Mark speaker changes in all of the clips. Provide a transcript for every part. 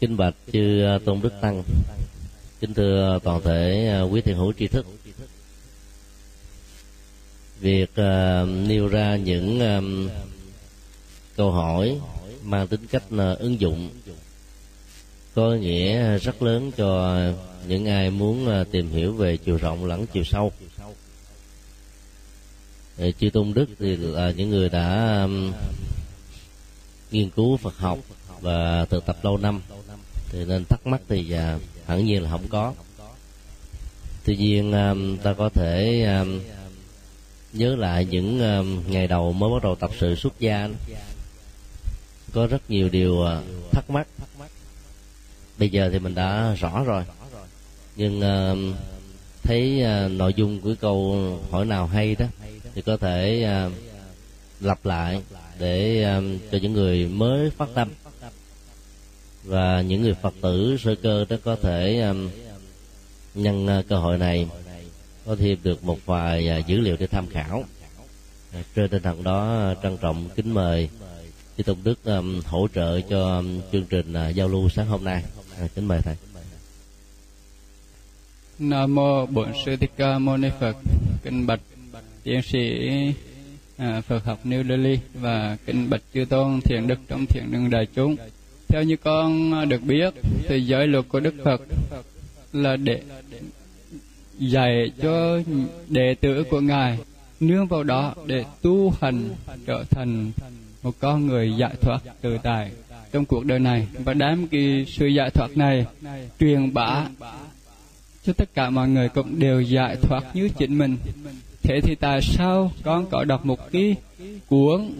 Speaker 1: kính bạch chư à, tôn đức tăng. Kính thưa toàn thể à, quý thiện hữu tri thức. Việc uh, nêu ra những um, câu hỏi mang tính cách uh, ứng dụng có nghĩa rất lớn cho những ai muốn uh, tìm hiểu về chiều rộng lẫn chiều sâu. Ờ, chư tôn đức thì là những người đã um, nghiên cứu phật học và thực tập lâu năm thì nên thắc mắc thì à, hẳn nhiên là không có. Tuy nhiên à, ta có thể à, nhớ lại những à, ngày đầu mới bắt đầu tập sự xuất gia có rất nhiều điều à, thắc mắc. Bây giờ thì mình đã rõ rồi. Nhưng à, thấy à, nội dung của câu hỏi nào hay đó thì có thể à, lặp lại để um, cho những người mới phát tâm và những người phật tử sơ cơ đó có thể um, nhân uh, cơ hội này có thêm được một vài uh, dữ liệu để tham khảo. À, trên tinh thần đó uh, trân trọng kính mời chư tôn đức um, hỗ trợ cho um, chương trình uh, giao lưu sáng hôm nay. À, kính mời thầy.
Speaker 2: Nam mô bổn sư thích ca mâu ni phật. Kinh bạch tiến sĩ à, Phật học New Delhi và kinh bạch chư tôn thiện đức trong thiện đường đại chúng. Theo như con được biết, thì giới luật của Đức Phật là để dạy cho đệ tử của ngài nương vào đó để tu hành trở thành một con người giải thoát tự tại trong cuộc đời này. Và đem cái sự giải thoát này truyền bá cho tất cả mọi người cũng đều giải thoát như chính mình. Thế thì tại sao con có đọc một cái cuốn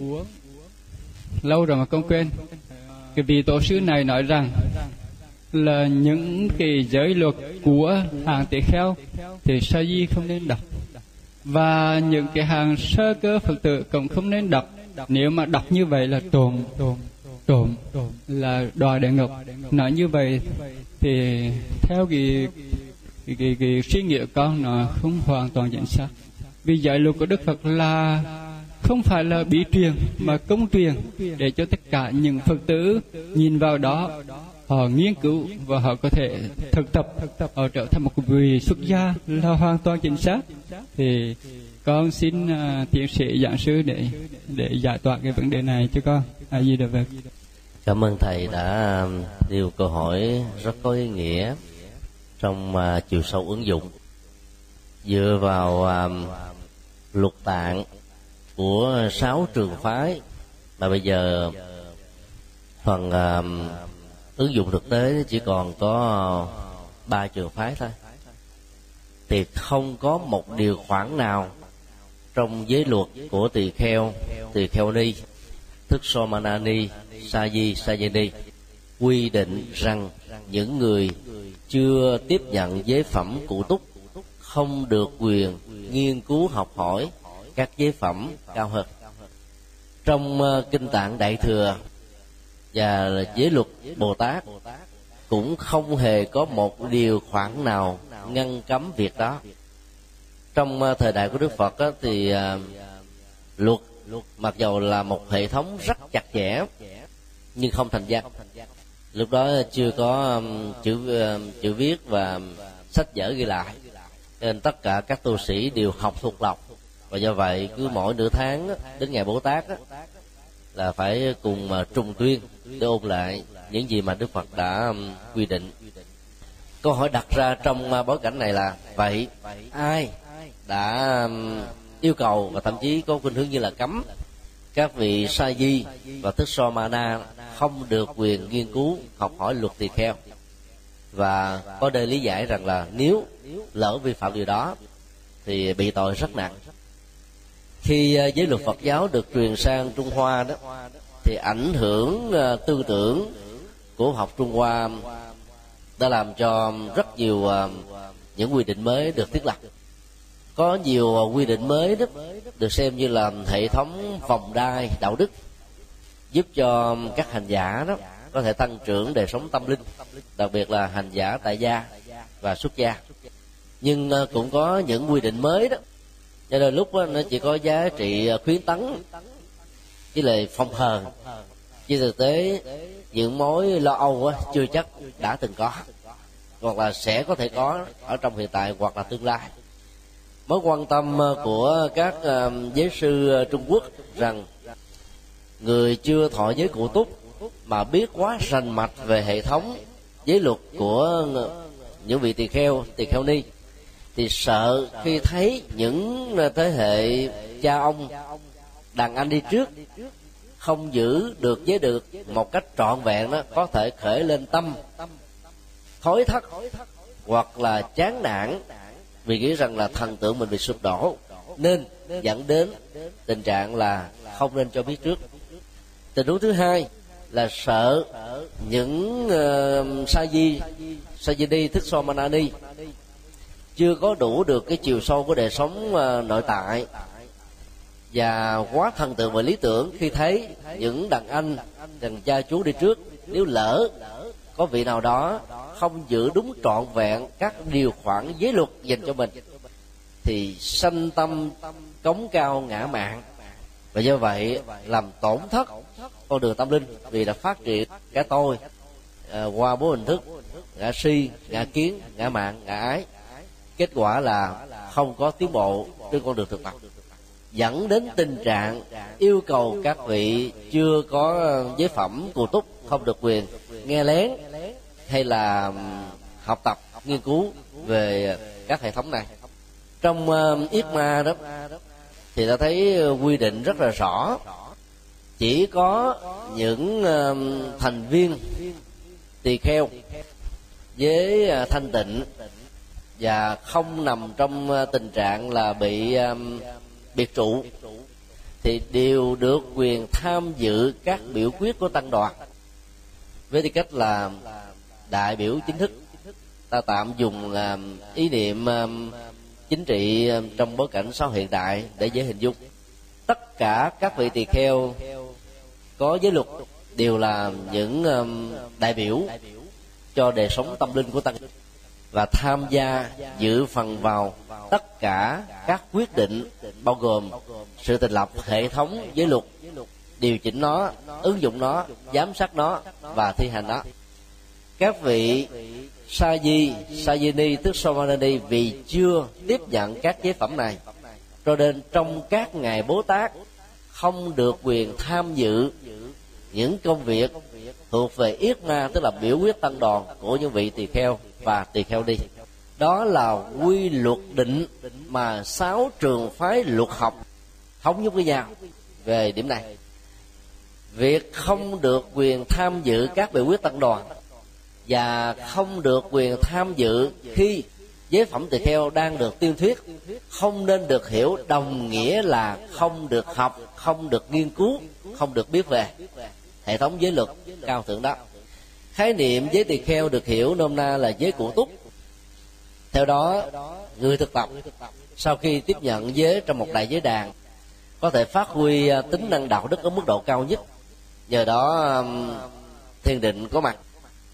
Speaker 2: lâu rồi mà con quên? Cái vị tổ sư này nói rằng là những cái giới luật của hàng tỳ kheo thì sa di không nên đọc. Và những cái hàng sơ cơ phật tử cũng không nên đọc. Nếu mà đọc như vậy là trộm trộm là đòi địa ngục. Nói như vậy thì theo cái cái, cái, cái suy nghĩ của con nó không hoàn toàn chính xác. Vì dạy luật của đức phật là không phải là bí truyền mà công truyền để cho tất cả những phật tử nhìn vào đó họ nghiên cứu và họ có thể thực tập. Họ trở thành một vị xuất gia là hoàn toàn chính xác. Thì con xin uh, tiến sĩ giảng sư để để giải tỏa cái vấn đề này cho con. A di đà phật
Speaker 1: cảm ơn thầy đã à, nêu câu hỏi rất có ý nghĩa trong uh, chiều sâu ứng dụng. Dựa vào uh, luật tạng của sáu trường phái. Mà bây giờ phần uh, ứng dụng thực tế chỉ còn có ba trường phái thôi. Thì không có một điều khoản nào trong giới luật của tỳ kheo tỳ kheo ni thức so manani sa di sa ni quy định rằng những người chưa tiếp nhận giới phẩm cụ túc không được quyền nghiên cứu học hỏi các giới phẩm cao hơn. Trong ờ, kinh tạng đại thừa và giới luật bồ tát cũng không hề có một điều khoản nào ngăn cấm việc đó. Trong ờ, thời đại của đức phật thì ờ, luật, mặc dầu là một hệ thống rất chặt chẽ, nhưng không thành văn. Lúc đó chưa có chữ chữ viết và sách vở ghi lại, nên tất cả các tu sĩ đều học thuộc lòng và do vậy, cứ mỗi nửa tháng đến ngày bồ tát là phải cùng mà trùng tuyên để ôn lại những gì mà đức phật đã quy định. Câu hỏi đặt ra trong à, bối cảnh này là, vậy ai đã yêu cầu và thậm chí có khuynh hướng như là cấm các vị sa di và thức so mana không được quyền nghiên cứu, học hỏi luật tỳ kheo? Và có đề lý giải rằng là nếu lỡ vi phạm điều đó, thì bị tội rất nặng khi à, giới luật Phật giáo được truyền sang Trung Hoa đó, thì ảnh hưởng à, tư tưởng của học Trung Hoa đã làm cho rất nhiều à, những quy định mới được thiết lập. Có nhiều quy định mới đó được xem như là hệ thống vòng đai đạo đức, giúp cho các hành giả đó có thể tăng trưởng đời sống tâm linh, đặc biệt là hành giả tại gia và xuất gia. Nhưng cũng có những quy định mới đó cho nên lúc đó, nó chỉ có giá trị à, khuyến tấn với lại phong hờn chứ thực tế những mối lo âu á, chưa chắc đã từng có hoặc là sẽ có thể có ở trong hiện tại hoặc là tương lai. Mối quan tâm à, của các à, giới sư trung quốc rằng người chưa thọ giới cụ túc mà biết quá rành mạch về hệ thống giới luật của những vị tỳ kheo tỳ kheo ni thì sợ khi thấy những ờ, thế hệ cha ông đàn anh đi trước không giữ được giới được một cách trọn vẹn đó có thể khởi lên tâm thối thất hoặc là chán nản vì nghĩ rằng là thần tượng mình bị sụp đổ. Nên dẫn đến tình trạng là không nên cho biết trước. Tình huống thứ hai là sợ những uh, sa di sa di đi thích so manani chưa có đủ được cái chiều sâu của đời sống uh, nội tại. Và quá thần tượng và lý tưởng khi thấy những đàn anh đàn cha chú đi trước. Nếu lỡ có vị nào đó không giữ đúng trọn vẹn các điều khoản giới luật dành cho mình thì sanh tâm cống cao ngã mạng và do vậy làm tổn thất con đường tâm linh vì đã phát triển cái tôi à, qua bốn hình thức ngã si ngã kiến ngã mạng ngã ái kết quả là không có tiến bộ trên con đường thực tập. Dẫn đến tình trạng yêu cầu các vị chưa có giới phẩm cụ túc, không được quyền nghe lén hay là học tập, nghiên cứu về các hệ thống này. Trong yết ma đó thì ta thấy quy định rất là rõ. Chỉ có những thành viên tỳ kheo với à, thanh tịnh và không nằm trong ờ, tình trạng là bị um, biệt trụ. Thì đều được quyền tham dự các biểu quyết của tăng đoàn. Với tư cách là đại biểu chính thức ta tạm dùng là ý niệm um, chính trị trong bối cảnh xã hội hiện đại để dễ hình dung. Tất cả các vị tỳ kheo có giới luật đều là những um, đại biểu cho đời sống tâm linh của tăng và tham gia dự phần vào tất cả các quyết định, bao gồm sự thành lập hệ thống giới luật, điều chỉnh nó, ứng dụng nó, giám sát nó và thi hành nó. Các vị sa di sa di ni tức somanani vì chưa tiếp nhận các chế phẩm này, cho nên trong các ngày bố tát không được quyền tham dự những công việc thuộc về yết na tức là biểu quyết tăng đoàn của những vị tỳ kheo và tỳ kheo đi. Đó là quy luật định mà sáu trường phái luật học thống nhất với nhau về điểm này. Việc không được quyền tham dự các biểu quyết tăng đoàn và không được quyền tham dự khi giới phẩm tỳ kheo đang được tuyên thuyết không nên được hiểu đồng nghĩa là không được học, không được nghiên cứu, không được biết về hệ thống giới luật cao thượng đó. Khái niệm giới tỳ kheo được hiểu nôm na là giới cụ túc. Theo đó người thực tập sau khi tiếp nhận giới trong một đại giới đàn có thể phát huy à, tính năng đạo đức ở mức độ cao nhất. Nhờ đó thiền định có mặt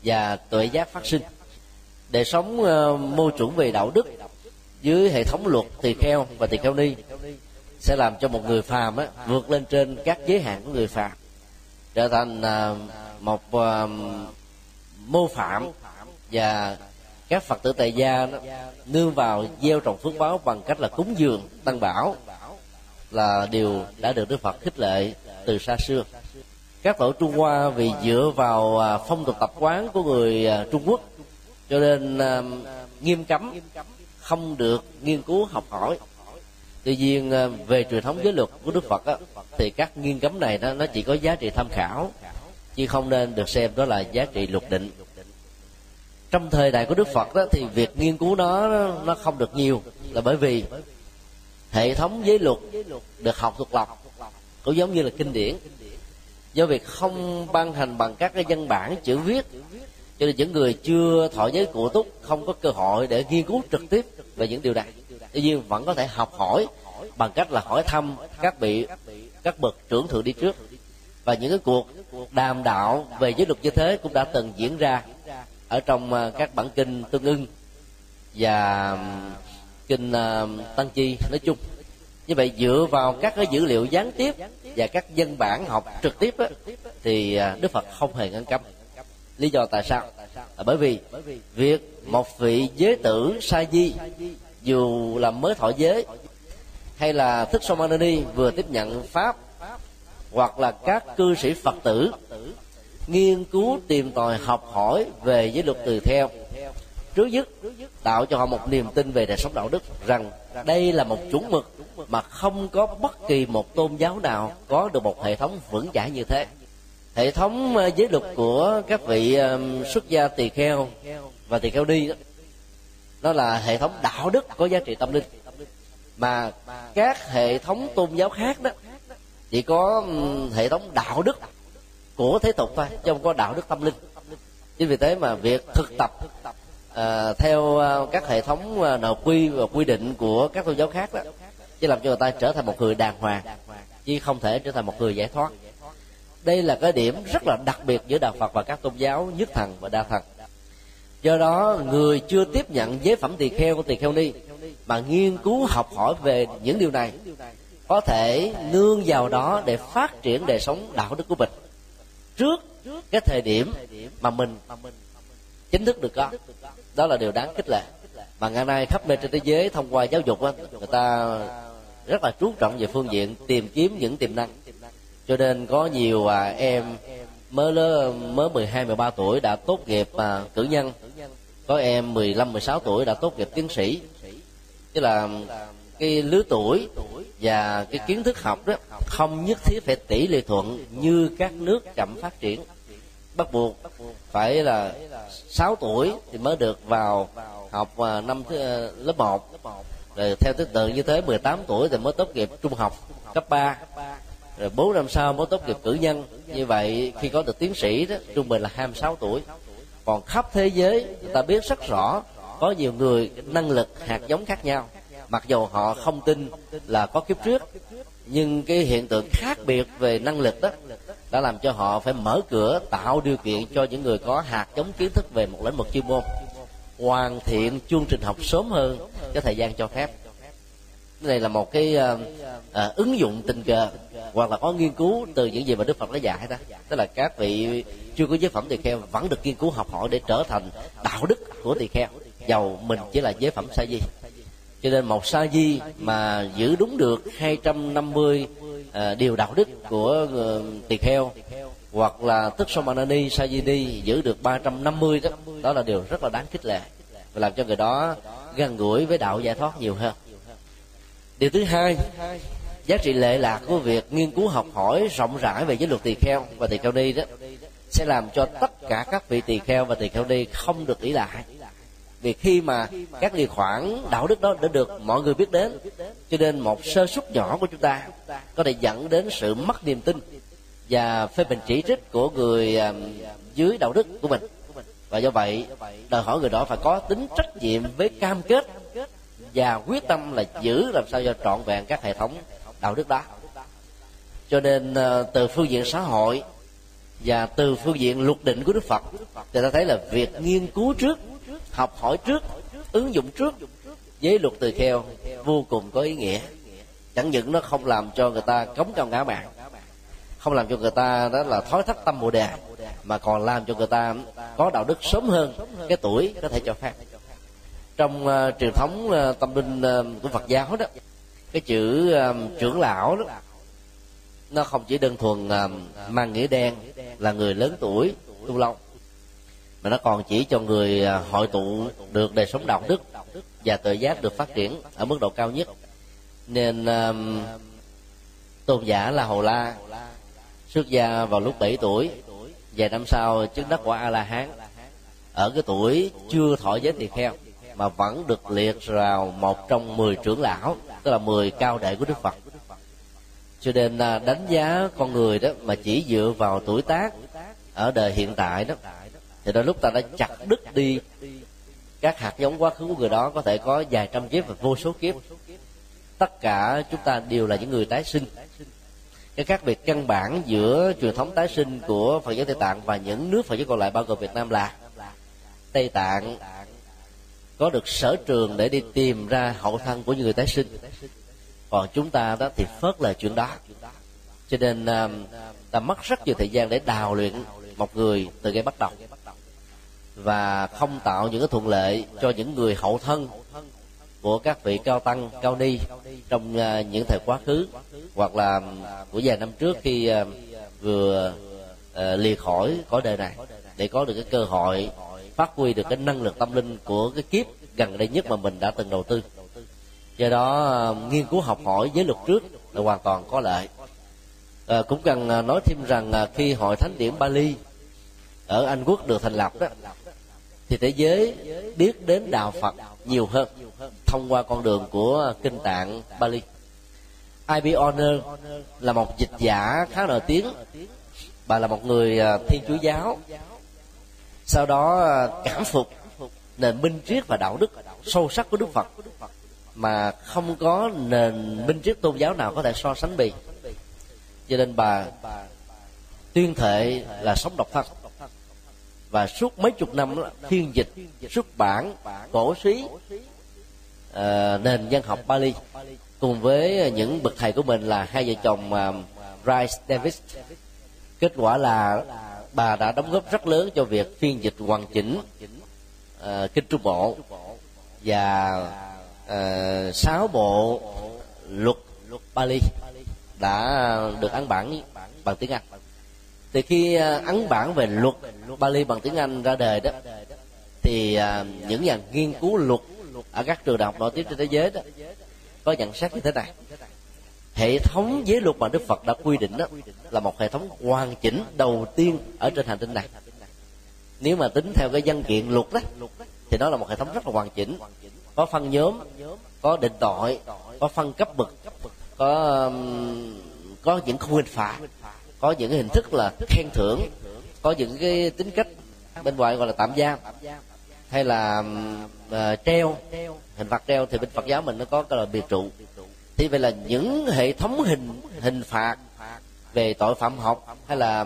Speaker 1: và tuệ giác phát sinh. Để sống à, môi chuẩn về đạo đức dưới hệ thống luật tỳ kheo và tỳ kheo ni sẽ làm cho một người phàm á, vượt lên trên các giới hạn của người phàm trở thành à, một à, mô phạm và các phật tử tại gia đó, nương vào gieo trồng phước báo bằng cách là cúng dường tăng bảo là điều đã được đức phật khích lệ từ xa xưa. Các tổ trung hoa vì dựa vào à, phong tục tập quán của người trung quốc cho nên nghiêm cấm không được nghiên cứu học hỏi. Tuy nhiên về truyền thống giới luật của đức phật đó thì các nghiên cấm này nó nó chỉ có giá trị tham khảo, chứ không nên được xem đó là giá trị luật định. Trong thời đại của đức phật đó, thì việc nghiên cứu nó nó không được nhiều, là bởi vì hệ thống giới luật được học thuộc lòng, cũng giống như là kinh điển. Do việc không ban hành bằng các cái văn bản chữ viết, cho nên những người chưa thọ giới cụ túc không có cơ hội để nghiên cứu trực tiếp về những điều này. Tuy nhiên vẫn có thể học hỏi bằng cách là hỏi thăm các vị các bậc trưởng thượng đi trước. Và những cái cuộc đàm đạo về giới luật như thế cũng đã từng diễn ra ở trong à, các bản kinh tương ưng và kinh à, tăng chi nói chung. Như vậy dựa vào các cái dữ liệu gián tiếp và các văn bản học trực tiếp á, thì à, đức phật không hề ngăn cấm. Lý do tại sao? Là bởi vì việc một vị giới tử sa di dù là mới thọ giới hay là thích somanani vừa tiếp nhận pháp, hoặc là các cư sĩ phật tử, nghiên cứu tìm tòi học hỏi về giới luật từ theo. Trước nhất, tạo cho họ một niềm tin về đời sống đạo đức rằng đây là một chuẩn mực mà không có bất kỳ một tôn giáo nào có được một hệ thống vững chãi như thế. Hệ thống ờ, giới luật của các vị xuất gia tỳ kheo và tỳ kheo đi đó đó là hệ thống đạo đức có giá trị tâm linh mà các hệ thống tôn giáo khác đó chỉ có hệ thống đạo đức của thế tục thôi chứ không có đạo đức tâm linh. Chính vì thế mà việc thực tập uh, theo ờ, các hệ thống ờ, nội quy và quy định của các tôn giáo khác đó chỉ làm cho người ta trở thành một người đàng hoàng chứ không thể trở thành một người giải thoát. Đây là cái điểm rất là đặc biệt giữa đạo phật và các tôn giáo nhất thần và đa thần. Do đó người chưa tiếp nhận giới phẩm tỳ kheo của tỳ kheo ni mà nghiên cứu học hỏi về những điều này có thể nương vào đó để phát triển đời sống đạo đức của mình. Trước cái thời điểm mà mình chính thức được có đó là điều đáng khích lệ. Mà ngày nay khắp nơi trên thế giới thông qua giáo dục người ta rất là chú trọng về phương diện tìm kiếm những tiềm năng. Cho nên có nhiều à, em mới lớn mới 12 13 tuổi đã tốt nghiệp à, cử nhân. Có em 15 16 tuổi đã tốt nghiệp tiến sĩ tức là cái lứa tuổi và cái kiến thức học đó không nhất thiết phải tỷ lệ thuận như các nước chậm phát triển. Bắt buộc phải là 6 tuổi thì mới được vào học à, năm thứ, à, lớp 1 rồi theo thứ tự như thế 18 tuổi thì mới tốt nghiệp trung học cấp 3 rồi 4 năm sau mới tốt nghiệp cử nhân. Như vậy khi có được tiến sĩ đó trung bình là 26 tuổi. Còn khắp thế giới người ta biết rất rõ có nhiều người năng lực hạt giống khác nhau. Mặc dù họ không tin là có kiếp trước nhưng cái hiện tượng khác biệt về năng lực đó đã làm cho họ phải mở cửa tạo điều kiện cho những người có hạt giống kiến thức về một lĩnh vực chuyên môn hoàn thiện chương trình học sớm hơn cái thời gian cho phép. Cái này là một cái uh, uh, ứng dụng tình cờ hoặc là có nghiên cứu từ những gì mà đức phật đã dạy đó. Tức là các vị chưa có giới phẩm tỳ kheo vẫn được nghiên cứu học hỏi để trở thành đạo đức của tỳ kheo giàu mình chỉ là giới phẩm sa di. Cho nên một sa di mà giữ đúng được 250 uh, ờ, điều đạo đức của uh, tỳ kheo hoặc là tức Somanani ni giữ được 350 đó đó là điều rất là đáng khích lệ và làm cho người đó gần gũi với đạo giải thoát nhiều hơn. Điều thứ hai giá trị lệ lạc của việc nghiên cứu học hỏi rộng rãi về giới luật tỳ kheo và tỳ kheo ni đó sẽ làm cho tất cả các vị tỳ kheo và tỳ kheo ni không được ý lại vì khi mà các điều khoản đạo đức đó đã được mọi người biết đến, cho nên một sơ suất nhỏ của chúng ta có thể dẫn đến sự mất niềm tin và phê bình chỉ trích của người dưới đạo đức của mình. Và do vậy, đòi hỏi người đó phải có tính trách nhiệm với cam kết và quyết tâm là giữ làm sao cho trọn vẹn các hệ thống đạo đức đó. Cho nên ờ, từ phương diện xã hội và từ phương diện luật định của đức phật, thì ta thấy là việc nghiên cứu trước học hỏi trước ứng dụng trước. Với luật từ kheo vô cùng có ý nghĩa. Chẳng những nó không làm cho người ta cống cao ngã mạng không làm cho người ta đó là thói thất tâm bồ đề mà còn làm cho người ta có đạo đức sớm hơn cái tuổi có thể cho phép. Trong uh, truyền thống uh, tâm linh uh, của Phật giáo đó cái chữ uh, trưởng lão đó nó không chỉ đơn thuần uh, mang nghĩa đen là người lớn tuổi tu lâu mà nó còn chỉ cho người à, hội tụ được đời sống đạo đức và tự giác được phát triển ở mức độ cao nhất. Nên uh, tôn giả là hồ la xuất gia vào lúc 7 tuổi vài năm sau chứng đắc quả a la hán ở cái tuổi chưa thọ giới tỳ kheo mà vẫn được liệt vào một trong 10 trưởng lão tức là 10 cao đệ của đức phật. Cho nên à, đánh giá con người đó mà chỉ dựa vào tuổi tác ở đời hiện tại đó thì đôi lúc ta đã chặt đứt đi các hạt giống quá khứ của người đó, có thể có vài trăm kiếp và vô số kiếp. Tất cả chúng ta đều là những người tái sinh. Cái khác biệt căn bản giữa truyền thống tái sinh của phật giáo tây tạng và những nước phật giáo còn lại bao gồm việt nam là tây tạng có được sở trường để đi tìm ra hậu thân của những người tái sinh. Còn chúng ta đó thì phớt lờ chuyện đó. Cho nên um, ta mất rất nhiều thời gian để đào luyện một người từ cái bắt đầu và không tạo những cái thuận lợi cho những người hậu thân của các vị cao tăng cao ni trong à, những thời quá khứ hoặc là của vài năm trước khi à, vừa à, lìa khỏi cõi đời này. Để có được cái cơ hội phát huy được cái năng lực tâm linh của cái kiếp gần đây nhất mà mình đã từng đầu tư. Do đó nghiên cứu học hỏi giới luật trước là hoàn toàn có lợi. À, cũng cần nói thêm rằng khi hội thánh điển Bali ở Anh Quốc được thành lập đó thì thế giới biết đến đạo Phật nhiều hơn thông qua con đường của kinh tạng Bali. I.B. Honor là một dịch giả khá nổi tiếng. Bà là một người à, thiên chúa giáo. Sau đó à, cảm phục nền minh triết và đạo đức sâu sắc của Đức Phật, mà không có nền minh triết tôn giáo nào có thể so sánh bì. Cho nên bà tuyên thệ là sống độc thân và suốt mấy chục năm phiên dịch xuất bản cổ suý uh, nền văn học Bali cùng với những bậc thầy của mình là hai vợ chồng ờ, uh, Rice Davis. Kết quả là bà đã đóng góp rất lớn cho việc phiên dịch hoàn chỉnh uh, kinh trung bộ và uh, sáu bộ luật Bali đã được ấn bản bằng tiếng Anh thì khi à, ấn bản về luật Bali bằng tiếng Anh ra đời đó, thì à, những nhà nghiên cứu luật ở các trường đại học nổi tiếng trên thế giới đó có nhận xét như thế này. Hệ thống giới luật mà Đức Phật đã quy định đó là một hệ thống hoàn chỉnh đầu tiên ở trên hành tinh này. Nếu mà tính theo cái văn kiện luật đó, thì nó là một hệ thống rất là hoàn chỉnh. Có phân nhóm, có định tội, có phân cấp bậc, có có những khung hình phạt có những cái hình thức là khen thưởng có những cái tính cách bên ngoài gọi là tạm giam hay là uh, treo hình phạt treo thì bên phật giáo mình nó có cái là biệt trụ. Thì vậy là những hệ thống hình hình phạt về tội phạm học hay là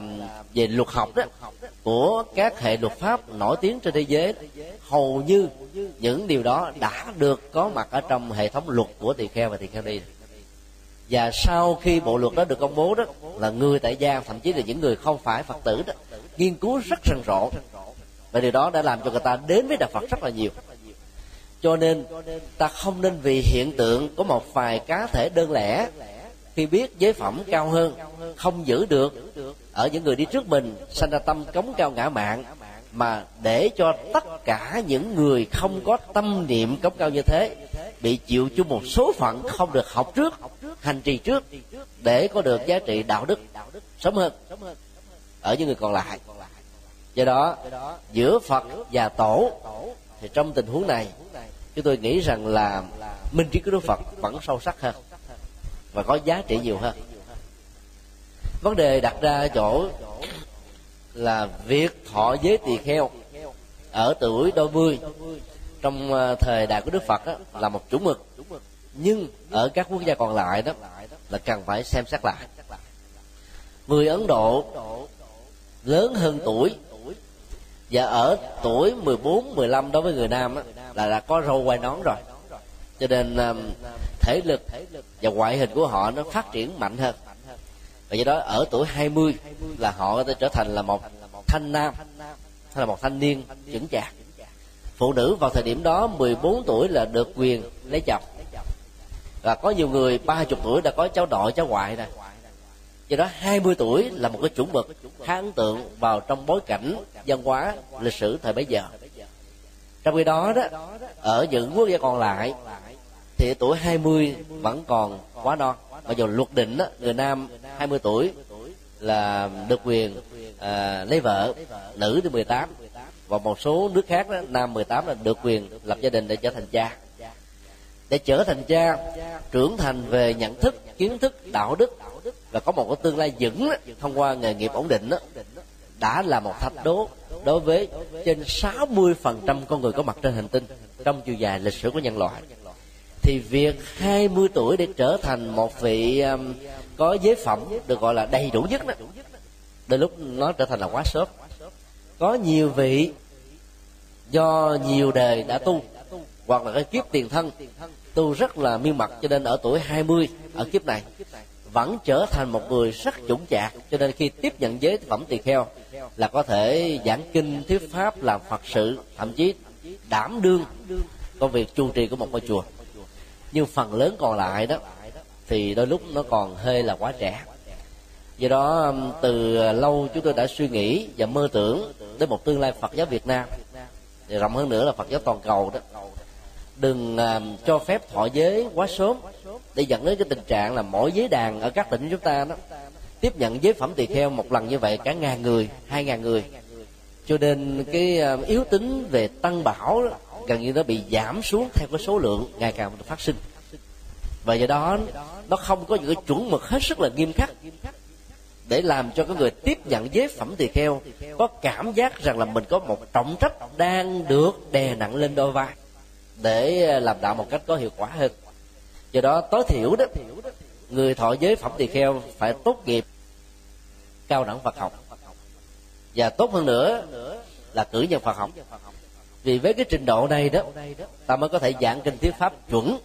Speaker 1: về luật học đó của các hệ luật pháp nổi tiếng trên thế giới hầu như những điều đó đã được có mặt ở trong hệ thống luật của tỳ kheo và tỳ kheo đi và sau khi bộ luật đó được công bố đó, là người tại gia, thậm chí là những người không phải phật tử đó, nghiên cứu rất rần rộ. Và điều đó đã làm cho người ta đến với đạo phật rất là nhiều. Cho nên, ta không nên vì hiện tượng có một vài cá thể đơn lẻ, khi biết giới phẩm cao hơn, không giữ được, ở những người đi trước mình, sanh ra tâm cống cao ngã mạng mà để cho tất cả những người không có tâm niệm cống cao như thế, bị chịu chung một số phận không được học trước, hành trì trước, để có được giá trị đạo đức, sớm hơn, ở những người còn lại. Do đó, giữa phật và tổ, thì trong tình huống này, chúng tôi nghĩ rằng là minh trí của đức phật vẫn sâu sắc hơn và có giá trị nhiều hơn. Vấn đề đặt ra chỗ là việc thọ giới tỳ kheo ở tuổi đôi mươi. Trong ờ, thời đại của đức phật đó, là một chủ mực. Nhưng ở các quốc gia còn lại đó là cần phải xem xét lại. Người ấn độ lớn hơn tuổi và ở tuổi 14, 15 đối với người nam đó, là đã có râu quai nón rồi. Cho nên thể lực và ngoại hình của họ nó phát triển mạnh hơn và do đó, ở tuổi 20 là họ có thể trở thành là một thanh nam, hay là một thanh niên chững chạc. Phụ nữ vào thời điểm đó 14 tuổi là được quyền lấy chồng. Và có nhiều người ba chục tuổi đã có cháu nội, cháu ngoại này do đó 20 tuổi là một cái chuẩn mực khá ấn tượng vào trong bối cảnh văn hóa, lịch sử thời bấy giờ. Trong khi đó đó, ở những quốc gia còn lại, thì tuổi 20 vẫn còn quá non mặc dù luật định đó, người nam 20 tuổi là được quyền à, lấy vợ nữ thì 18 và một số nước khác đó, nam 18 là được quyền lập gia đình để trở thành cha. Để trở thành cha trưởng thành về nhận thức kiến thức đạo đức và có một cái tương lai vững thông qua nghề nghiệp ổn định đó, đã là một thách đố đối với trên 60% con người có mặt trên hành tinh trong chiều dài lịch sử của nhân loại thì việc 20 tuổi để trở thành một vị um, có giới phẩm được gọi là đầy đủ nhất đó đôi lúc nó trở thành là quá sớm. Có nhiều vị do nhiều đời đã tu hoặc là cái kiếp tiền thân tu rất là miên mật cho nên ở tuổi 20 ở kiếp này vẫn trở thành một người rất chủng chạc. Cho nên khi tiếp nhận giới phẩm tỳ kheo là có thể giảng kinh thuyết pháp làm phật sự thậm chí đảm đương công việc chu trì của một ngôi chùa nhưng phần lớn còn lại đó thì đôi lúc nó còn hơi là quá trẻ. Do đó um, từ lâu chúng tôi đã suy nghĩ và mơ tưởng đến một tương lai phật giáo việt nam. Và rộng hơn nữa là phật giáo toàn cầu đó. Đừng um, cho phép thọ giới quá sớm để dẫn đến cái tình trạng là mỗi giới đàn ở các tỉnh chúng ta đó tiếp nhận giới phẩm tỳ kheo một lần như vậy cả ngàn người hai ngàn người. Cho nên cái um, yếu tính về tăng bảo đó, gần như nó bị giảm xuống theo cái số lượng ngày càng phát sinh. Và do đó, nó không có những cái chuẩn mực hết sức là nghiêm khắc để làm cho cái người tiếp nhận giới phẩm tỳ kheo có cảm giác rằng là mình có một trọng trách đang được đè nặng lên đôi vai để ờ, làm đạo một cách có hiệu quả hơn. Do đó, tối thiểu đó, người thọ giới phẩm tỳ kheo phải tốt nghiệp cao đẳng Phật học. Và tốt hơn nữa là cử nhân Phật học vì với cái trình độ này đó ta mới có thể giảng kinh thuyết pháp chuẩn.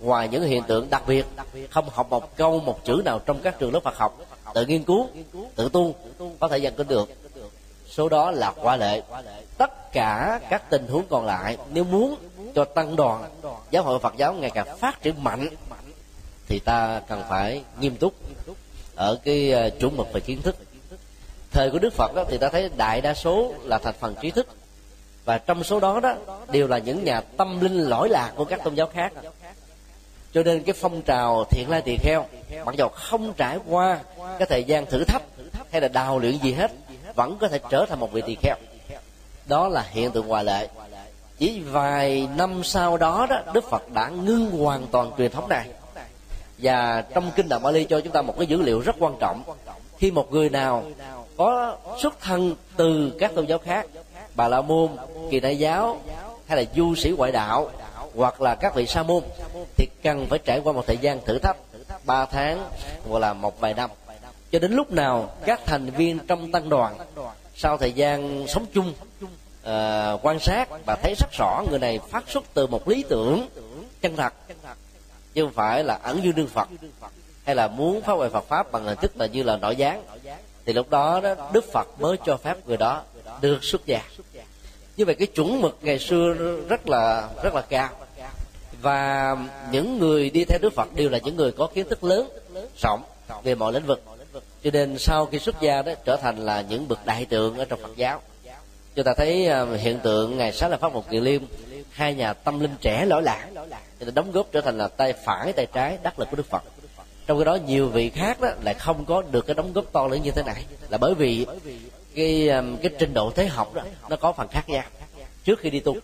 Speaker 1: Ngoài những hiện tượng đặc biệt không học một câu một chữ nào trong các trường lớp Phật học tự nghiên cứu tự tu có thể giảng kinh được. Số đó là quả lệ. Tất cả các tình huống còn lại nếu muốn cho tăng đoàn giáo hội Phật giáo ngày càng phát triển mạnh thì ta cần phải nghiêm túc ở cái ờ, chuẩn mực về kiến thức. Thời của Đức Phật đó, thì ta thấy đại đa số là thành phần trí thức và trong số đó đó, đều là những nhà tâm linh lỗi lạc của các tôn giáo khác. Cho nên cái phong trào thiện lai tỳ kheo, mặc dù không trải qua cái thời gian thử thách hay là đào luyện gì hết, vẫn có thể trở thành một vị tỳ kheo. Đó là hiện tượng ngoại lệ. Chỉ vài năm sau đó đó, đức phật đã ngưng hoàn toàn truyền thống này. Và trong kinh đạo Bali cho chúng ta một cái dữ liệu rất quan trọng. Khi một người nào có xuất thân từ các tôn giáo khác bà la môn kỳ đại giáo hay là du sĩ ngoại đạo hoặc là các vị sa môn thì cần phải trải qua một thời gian thử thách ba tháng hoặc là một vài năm. Cho đến lúc nào các thành viên trong tăng đoàn sau thời gian sống chung uh, quan sát và thấy rất rõ người này phát xuất từ một lý tưởng chân thật chứ không phải là ẩn dương đương phật hay là muốn phá hoại phật pháp bằng hình thức là như là nội gián thì lúc đó, đó đức phật mới cho phép người đó được xuất gia. Như vậy cái chuẩn mực ngày xưa rất là rất là cao. Và những người đi theo đức phật đều là những người có kiến thức lớn, rộng về mọi lĩnh vực. Cho nên sau khi xuất gia đó, trở thành là những bậc đại tượng ở trong phật giáo. Chúng ta thấy à, hiện tượng ngày sáng là pháp một kỳ liêm, hai nhà tâm linh trẻ lỗi lạc. Đóng góp trở thành là tay phải, tay trái đắc lực của đức phật. Trong cái đó nhiều vị khác đó lại không có được cái đóng góp to lớn như thế này. Là bởi vì cái um, cái trình độ thế học đó nó có phần khác nhau trước khi đi tu.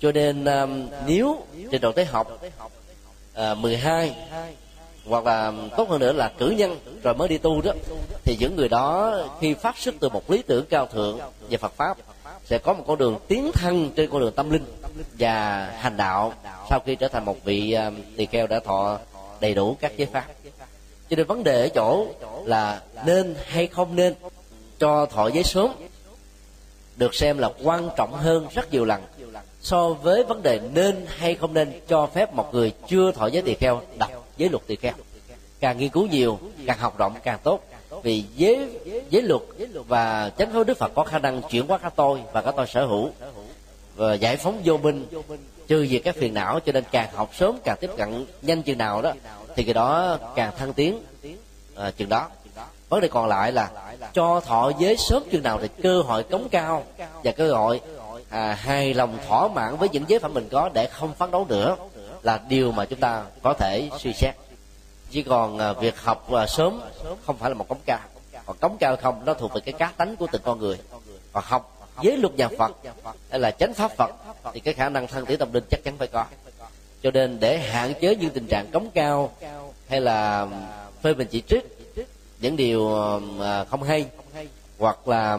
Speaker 1: Cho nên um, nếu trình độ tế học ờ, à, 12 hoặc là um, tốt hơn nữa là cử nhân rồi mới đi tu đó thì những người đó khi phát xuất từ một lý tưởng cao thượng về Phật pháp sẽ có một con đường tiến thân trên con đường tâm linh và hành đạo sau khi trở thành một vị tỳ kheo đã thọ đầy đủ các giới pháp. Cho nên vấn đề ở chỗ là nên hay không nên cho thọ giới sớm được xem là quan trọng hơn rất nhiều lần so với vấn đề nên hay không nên cho phép một người chưa thọ giới tỳ kheo đọc giới luật tỳ kheo. Càng nghiên cứu nhiều càng học rộng càng tốt. Vì giới giới luật và chánh pháp đức phật có khả năng chuyển hóa cái tôi và cái tôi sở hữu và giải phóng vô minh trừ diệt các phiền não cho nên càng học sớm càng tiếp cận nhanh chừng nào đó thì cái đó càng thăng tiến à, chừng đó vấn đề còn lại là cho thọ giới sớm chừng nào thì cơ hội cống cao và cơ hội à, hài lòng thỏa mãn với những giới phẩm mình có để không phấn đấu nữa là điều mà chúng ta có thể suy xét. Chỉ còn à, việc học à, sớm không phải là một cống cao. Còn cống cao không nó thuộc về cái cá tánh của từng con người. Còn học giới luật nhà phật hay là chánh pháp phật thì cái khả năng thân tỷ tâm linh chắc chắn phải có. Cho nên để hạn chế những tình trạng cống cao hay là phê bình chỉ trích những điều ờ, ờ, không hay hoặc là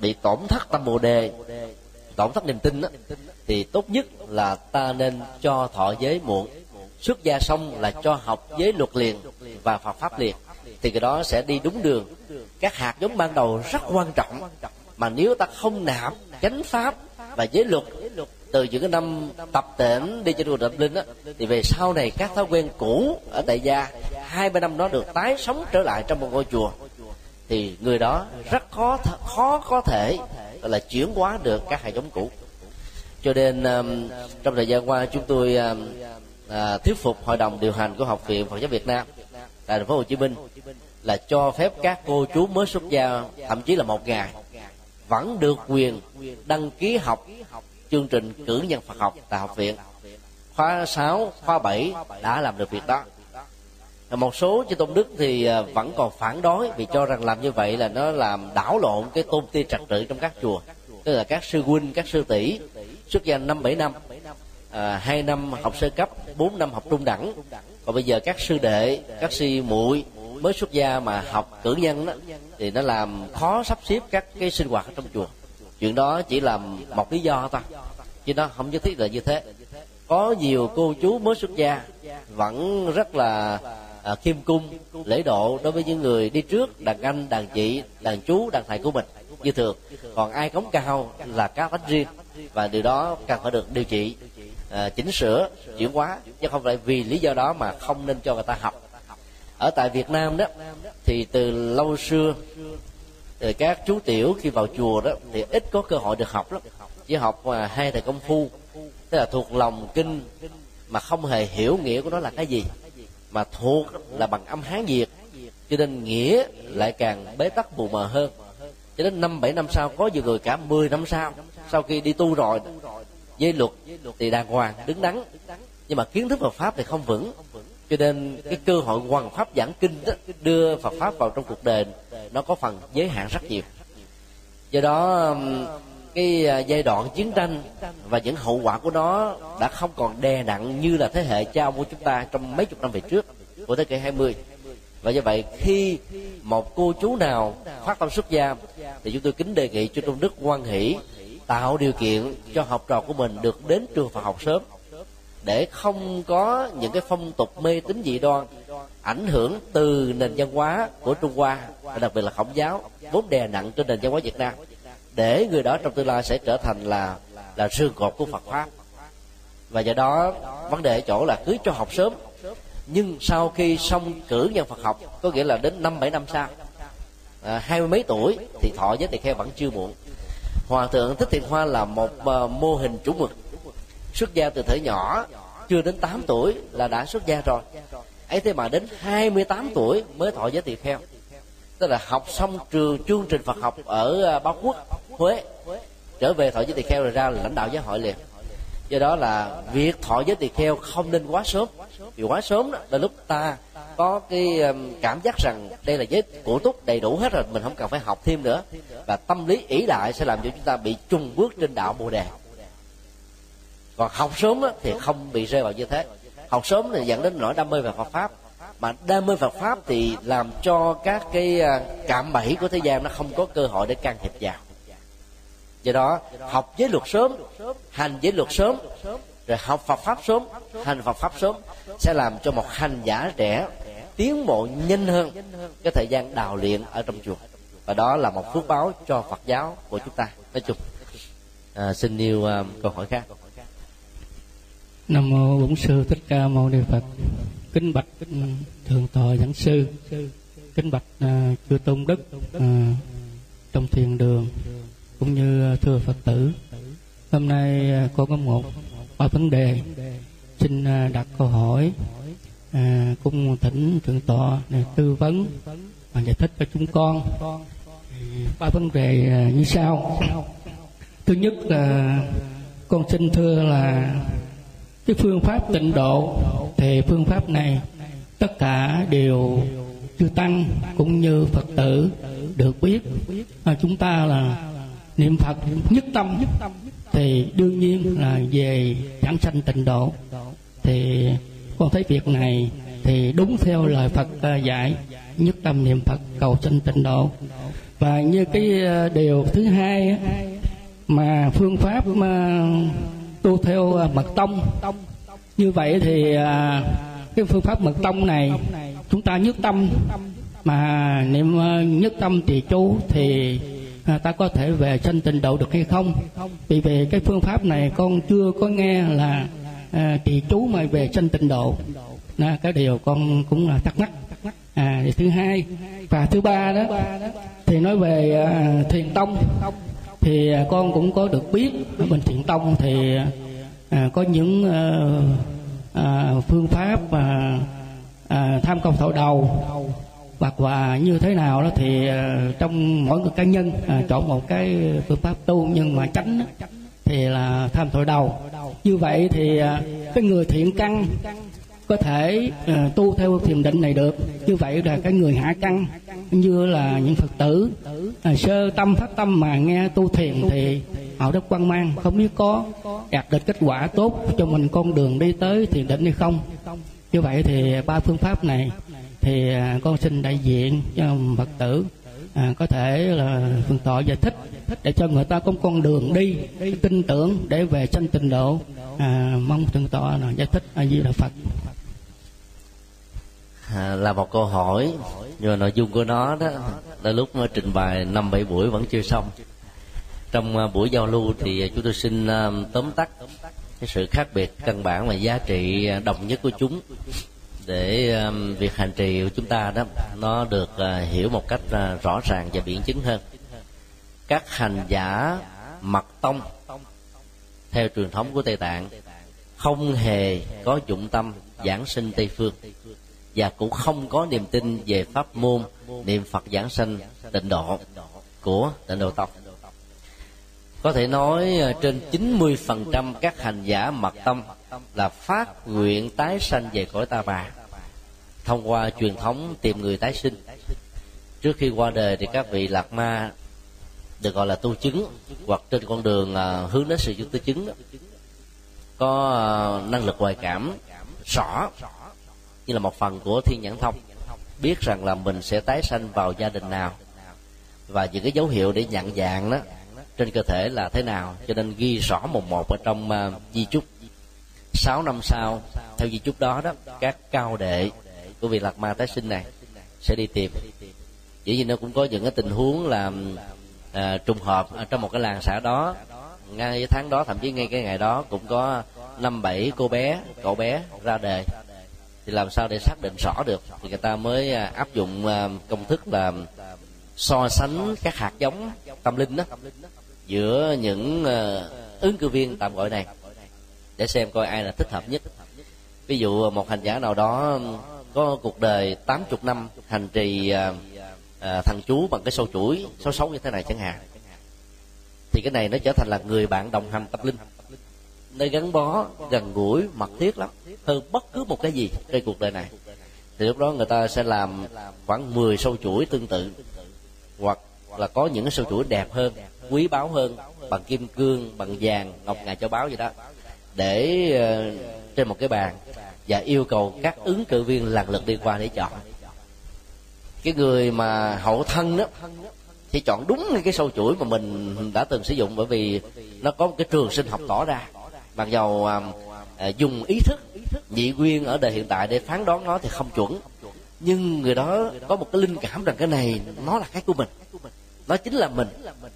Speaker 1: bị tổn thất tâm bồ đề tổn thất niềm tin đó, thì tốt nhất là ta nên cho thọ giới muộn. Xuất gia xong là cho học giới luật liền và Phật pháp liền thì cái đó sẽ đi đúng đường. Các hạt giống ban đầu rất quan trọng mà nếu ta không nạp chánh pháp và giới luật từ những cái năm tập tễnh đi trên đường tập linh á thì về sau này các thói quen cũ ở tại gia hai ba năm đó được tái sống trở lại trong một ngôi chùa thì người đó rất khó khó có thể là chuyển hóa được các hệ thống cũ. Cho nên um, trong thời gian qua chúng tôi um, à, thuyết phục hội đồng điều hành của học viện Phật giáo Việt Nam tại thành phố Hồ Chí Minh là cho phép các cô chú mới xuất gia thậm chí là một ngày vẫn được quyền đăng ký học chương trình cử nhân Phật học tại học viện. Khóa 6, khóa 7 đã làm được việc đó. Một số chư tôn đức thì à, vẫn còn phản đối vì cho rằng làm như vậy là nó làm đảo lộn cái tôn ti trật tự trong các chùa tức là các sư huynh các sư tỷ xuất gia năm bảy năm à, hai năm học sơ cấp bốn năm học trung đẳng. Còn bây giờ các sư đệ các sư muội mới xuất gia mà học cử nhân đó thì nó làm khó sắp xếp các cái sinh hoạt ở trong chùa chuyện đó chỉ là một lý do thôi. Chứ nó không nhất thiết là như thế. Có nhiều cô chú mới xuất gia vẫn rất là à, khiêm cung lễ độ đối với những người đi trước đàn anh đàn chị đàn chú đàn thầy của mình. Như thường còn ai cống cao là cá tánh riêng. Và điều đó cần phải được điều trị à, chỉnh sửa chuyển hóa. Chứ không phải vì lý do đó mà không nên cho người ta học. Ở tại Việt Nam đó thì từ lâu xưa từ các chú tiểu khi vào chùa đó thì ít có cơ hội được học lắm. Chỉ học mà hai thầy công phu, tức là thuộc lòng kinh mà không hề hiểu nghĩa của nó là cái gì, mà thuộc là bằng âm hán việt. Cho nên nghĩa lại càng bế tắc mù mờ hơn. Cho đến năm, bảy năm sau, có nhiều người cả 10 năm sau sau khi đi tu rồi với luật thì đàng hoàng, đứng đắn. Nhưng mà kiến thức Phật pháp thì không vững cho nên cái cơ hội hoàn pháp giảng kinh đó, đưa Phật pháp vào trong cuộc đời nó có phần giới hạn rất nhiều. Do đó cái à, giai đoạn chiến tranh và những hậu quả của nó đã không còn đè nặng như là thế hệ cha ông của chúng ta trong mấy chục năm về trước của thế kỷ 20 và do vậy khi một cô chú nào phát tâm xuất gia thì chúng tôi kính đề nghị cho Trung Đức quan hỷ tạo điều kiện cho học trò của mình được đến trường Phật học sớm để không có những cái phong tục mê tín dị đoan ảnh hưởng từ nền văn hóa của Trung Hoa và đặc biệt là khổng giáo vốn đè nặng trên nền văn hóa Việt Nam. Để người đó trong tương lai sẽ trở thành là là xương cột của Phật pháp. Và do đó vấn đề ở chỗ là cứ cho học sớm. Nhưng sau khi xong cử nhân Phật học có nghĩa là đến năm bảy năm sau à, hai mươi mấy tuổi thì thọ giới tỳ kheo vẫn chưa muộn. Hòa thượng thích thiện hoa là một uh, mô hình chủ mực xuất gia từ thời nhỏ, chưa đến 8 tuổi là đã xuất gia rồi. Ấy thế mà đến 28 tuổi mới thọ giới tỳ kheo. Tức là học xong trường, chương trình Phật học ở à, Bắc Quốc, Huế. Trở về thọ giới tỳ kheo rồi ra là lãnh đạo giáo hội liền. Do đó là việc thọ giới tỳ kheo không nên quá sớm. Vì quá sớm đó, là lúc ta có cái cảm giác rằng đây là giới cổ túc đầy đủ hết rồi, mình không cần phải học thêm nữa. Và tâm lý ỷ lại sẽ làm cho chúng ta bị chung bước trên đạo bồ đề còn học sớm thì không bị rơi vào như thế. Học sớm thì dẫn đến nỗi đam mê về Phật pháp. Mà đam mê Phật pháp thì làm cho các cái à, cạm bẫy của thế gian nó không có cơ hội để can thiệp vào. Do đó học giới luật sớm hành giới luật sớm rồi học Phật pháp sớm hành Phật pháp sớm sẽ làm cho một hành giả trẻ tiến bộ nhanh hơn cái thời gian đào luyện ở trong chùa. Và đó là một phước báo cho Phật giáo của chúng ta. Nói chung à, xin nêu uh, câu hỏi khác
Speaker 3: nam mô bổn sư thích ca mâu ni phật. Kính bạch thượng tọa giảng sư. Kính bạch uh, chư tôn đức uh, trong thiền đường cũng như thưa phật tử. Hôm nay à, uh, con có một ba vấn đề xin uh, đặt câu hỏi uh, cung thỉnh thượng tọa này tư vấn và giải thích cho chúng con. Ba vấn đề uh, như sau. Thứ nhất là con xin thưa là cái phương pháp tịnh độ thì phương pháp này tất cả đều chư tăng cũng như phật tử được biết. À, chúng ta là niệm phật nhất tâm thì đương nhiên là về giảng sanh tịnh độ. Thì con thấy việc này thì đúng theo lời phật à, dạy nhất tâm niệm phật cầu sanh tịnh độ. Và như cái à, điều thứ hai mà phương pháp mà tu theo à, mật tông. Như vậy thì à, cái phương pháp mật tông này chúng ta nhất tâm. Mà niệm nhất tâm trì chú thì à, ta có thể về sanh tịnh độ được hay không? Vì về cái phương pháp này con chưa có nghe là à, trì chú mà về sanh tịnh độ. Đó, cái điều con cũng là thắc mắc. À thứ hai và thứ ba đó thì nói về à, thiền tông thì à, con cũng có được biết ở bên Thiện tông thì à, có những à, à, phương pháp à, à, tham công thọ đầu. Hoặc là như thế nào đó thì à, trong mỗi người cá nhân à, chọn một cái phương pháp tu nhưng mà tránh thì là tham thọ đầu. Như vậy thì à, cái người thiện căn có thể uh, tu theo thiền định này được. Như vậy là cái người hạ căn như là những phật tử uh, sơ tâm phát tâm mà nghe tu thiền thì họ rất quan mang. Không biết có đạt được kết quả tốt cho mình con đường đi tới thiền định hay không. Như vậy thì ba phương pháp này thì à, con xin đại diện cho phật tử à, có thể là phần tỏ giải thích để cho người ta có con đường đi tin tưởng để về sanh tịnh độ. À, mong thượng tọa giải thích a di đà phật
Speaker 1: à, là một câu hỏi nhưng mà nội dung của nó đó là lúc mà trình bày năm bảy buổi vẫn chưa xong. Trong à, buổi giao lưu thì chúng tôi xin à, tóm tắt cái sự khác biệt căn bản và giá trị à, đồng nhất của chúng để việc hành trì của chúng ta đó nó được hiểu một cách rõ ràng và biện chứng hơn. Các hành giả mật tông theo truyền thống của tây tạng không hề có dụng tâm giảng sinh tây phương và cũng không có niềm tin về pháp môn niệm phật giảng sanh tịnh độ của tịnh độ tông. Có thể nói ờ, trên 90% các hành giả mật tâm là phát nguyện tái sanh về cõi ta bà thông qua truyền thống tìm người tái sinh. Trước khi qua đời thì các vị lạc ma được gọi là tu chứng hoặc trên con đường ờ, hướng đến sự tu chứng đó, có ờ, năng lực ngoại cảm rõ như là một phần của thiên nhãn thông biết rằng là mình sẽ tái sanh vào gia đình nào. Và những cái dấu hiệu để nhận dạng đó trên cơ thể là thế nào cho nên ghi rõ một một ở trong uh, di chúc. Sáu năm sau theo di chúc đó đó các cao đệ của vị lạc ma tái sinh này sẽ đi tìm. Dĩ nhiên nó cũng có những cái tình huống là à, trùng hợp ở trong một cái làng xã đó. Ngay cái tháng đó thậm chí ngay cái ngày đó cũng có năm bảy cô bé cậu bé ra đời thì làm sao để xác định rõ được? Thì người ta mới à, áp dụng à, công thức là so sánh các hạt giống tâm linh đó giữa những à, ứng cử viên tạm gọi này để xem coi ai là thích hợp nhất. Ví dụ một hành giả nào đó có cuộc đời 80 năm hành trì à, thằng chú bằng cái sâu chuỗi số xấu như thế này chẳng hạn thì cái này nó trở thành là người bạn đồng hành tâm linh nơi gắn bó gần gũi mật thiết lắm. Hơn bất cứ một cái gì trên cuộc đời này. Thì lúc đó người ta sẽ làm khoảng 10 sâu chuỗi tương tự. Hoặc là có những cái sâu chuỗi đẹp hơn quý báu hơn bằng kim cương bằng vàng ngọc ngà châu báu gì đó. Để uh, trên một cái bàn và yêu cầu các ứng cử viên lần lượt đi qua để chọn. Cái người mà hậu thân đó thì chọn đúng cái sâu chuỗi mà mình đã từng sử dụng bởi vì nó có một cái trường sinh học tỏ ra bằng dầu à, à, dùng ý thức, nhị nguyên ở đời hiện tại để phán đoán nó thì không chuẩn. Nhưng người đó có một cái linh cảm rằng cái này nó là cái của mình. Nó chính là mình.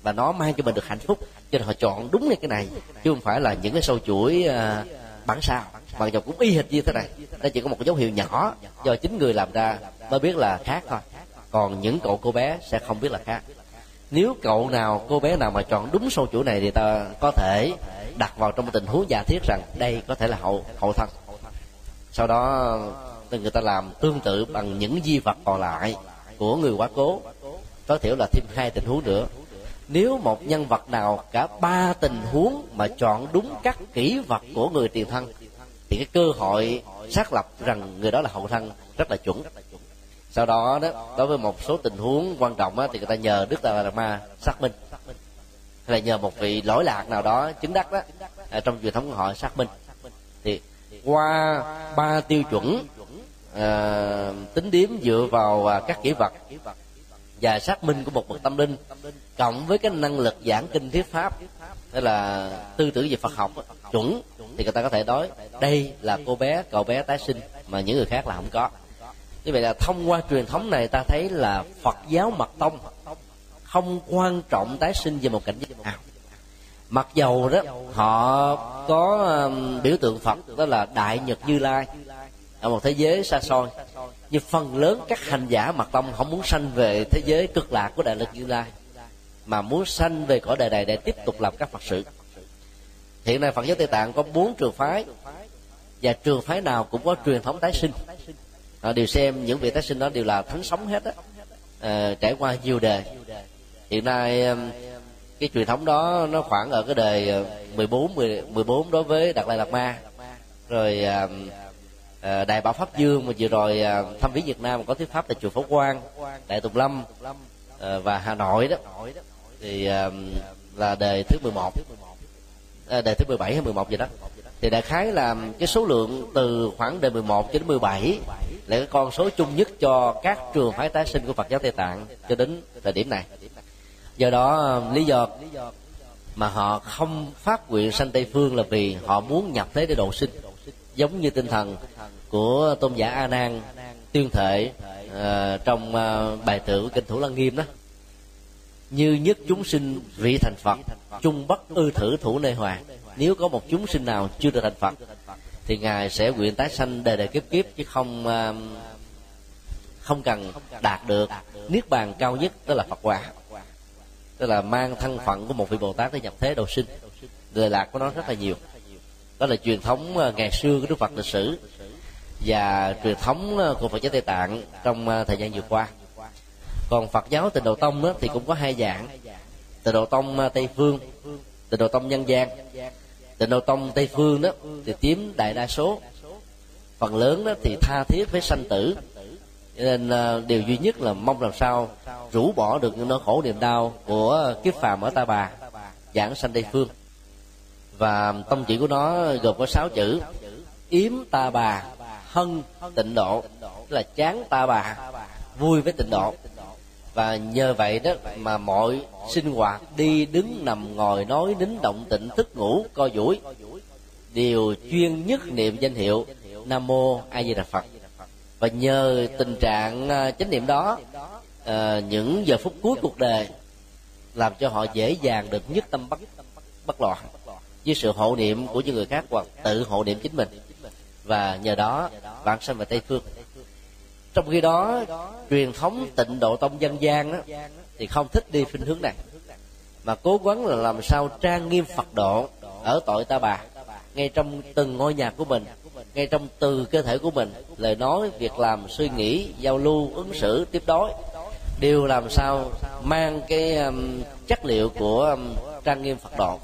Speaker 1: Và nó mang cho mình được hạnh phúc. Cho nên họ chọn đúng cái này. Chứ không phải là những cái sâu chuỗi à, bản sao. Bằng dầu cũng y hệt như thế này. Nó chỉ có một cái dấu hiệu nhỏ do chính người làm ra mới biết là khác thôi. Còn những cậu cô bé sẽ không biết là khác. Nếu cậu nào, cô bé nào mà chọn đúng sâu chuỗi này thì ta có thể đặt vào trong một tình huống giả thiết rằng đây có thể là hậu hậu thân. Sau đó người ta làm tương tự bằng những di vật còn lại của người quá cố. Tối thiểu là thêm hai tình huống nữa. Nếu một nhân vật nào cả ba tình huống mà chọn đúng các kỹ vật của người tiền thân thì cái cơ hội xác lập rằng người đó là hậu thân rất là chuẩn. Sau đó đó đối với một số tình huống quan trọng á, thì người ta nhờ đức đạt ma xác minh hay là nhờ một vị lỗi lạc nào đó chứng đắc đó à, trong truyền thống của họ xác minh. Thì qua ba tiêu chuẩn à, tính điếm dựa vào à, các kỹ vật và xác minh của một bậc tâm linh cộng với cái năng lực giảng kinh thuyết pháp tức là tư tưởng về phật học chuẩn thì người ta có thể nói đây là cô bé cậu bé tái sinh mà những người khác là không có. Như vậy là thông qua truyền thống này ta thấy là phật giáo mật tông không quan trọng tái sinh về một cảnh giới nào. Mặc dầu đó họ có um, biểu tượng phật đó là đại nhật như lai ở một thế giới xa xôi. Nhưng phần lớn các hành giả mặt tông không muốn sanh về thế giới cực lạc của đại lực như lai mà muốn sanh về cõi đời này để tiếp tục làm các phật sự. Hiện nay phật giáo tây tạng có bốn trường phái và trường phái nào cũng có truyền thống tái sinh. Họ đều xem những vị tái sinh đó đều là thánh sống hết á à, trải qua nhiều đời hiện nay cái truyền thống đó nó khoảng ở cái đời ờ, 14 14 đối với Đạt Lai Lạt Ma. Rồi ờ, ờ, Đại Bảo Pháp Dương mà vừa rồi thăm viếng Việt Nam có thuyết pháp tại chùa Phổ Quang Đại Tùng Lâm và Hà Nội đó. Thì là đời thứ 11 à, đời thứ 17 hay 11 gì đó. Thì đại khái là cái số lượng từ khoảng đời 11 cho đến 17 là cái con số chung nhất cho các trường phái tái sinh của Phật giáo Tây Tạng cho đến thời điểm này do đó ờ, lý do mà họ không phát nguyện sanh tây phương là vì họ muốn nhập thế để độ sinh. Giống như tinh thần của tôn giả a nan tuyên thệ uh, trong uh, bài tựa kinh thủ lăng nghiêm đó. Như nhất chúng sinh vị thành phật chung bất ư thử thủ nơi hoàng nếu có một chúng sinh nào chưa được thành phật thì ngài sẽ nguyện tái sanh đời đời kiếp kiếp chứ không uh, không cần đạt được niết bàn cao nhất đó là phật quả tức là mang thân phận của một vị bồ tát để nhập thế đầu sinh. Lời lạc của nó rất là nhiều. Đó là truyền thống ờ, ngày xưa của đức phật lịch sử và truyền thống ờ, của phật giáo tây tạng trong ờ, thời gian vừa qua. Còn phật giáo tịnh độ tông đó, thì cũng có hai dạng. Tịnh độ tông tây phương tịnh độ tông nhân gian. Tịnh độ tông tây phương đó thì chiếm đại đa số. Phần lớn đó thì tha thiết với sanh tử nên uh, điều duy nhất là mong làm sao rũ bỏ được những nỗi khổ niềm đau của kiếp phàm ở ta bà giảng sanh tây phương. Và tâm chỉ của nó gồm có sáu chữ yếm ta bà hân tịnh độ. Tức là chán ta bà vui với tịnh độ. Và nhờ vậy đó mà mọi sinh hoạt đi đứng nằm ngồi nói nín động tịnh thức ngủ co duỗi đều chuyên nhất niệm danh hiệu nam mô a di đà phật và nhờ tình trạng à, chánh niệm đó à, những giờ phút cuối cuộc đời làm cho họ dễ dàng được nhất tâm bất bất loạn với sự hộ niệm của những người khác hoặc tự hộ niệm chính mình. Và nhờ đó vạn sanh về tây phương. Trong khi đó truyền thống tịnh độ tông dân gian đó, thì không thích đi khuynh hướng này mà cố gắng là làm sao trang nghiêm phật độ ở tội ta bà ngay trong từng ngôi nhà của mình ngay trong từ cơ thể của mình lời nói việc làm suy nghĩ giao lưu ứng xử tiếp đối đều làm sao mang cái um, chất liệu của um, trang nghiêm phật độ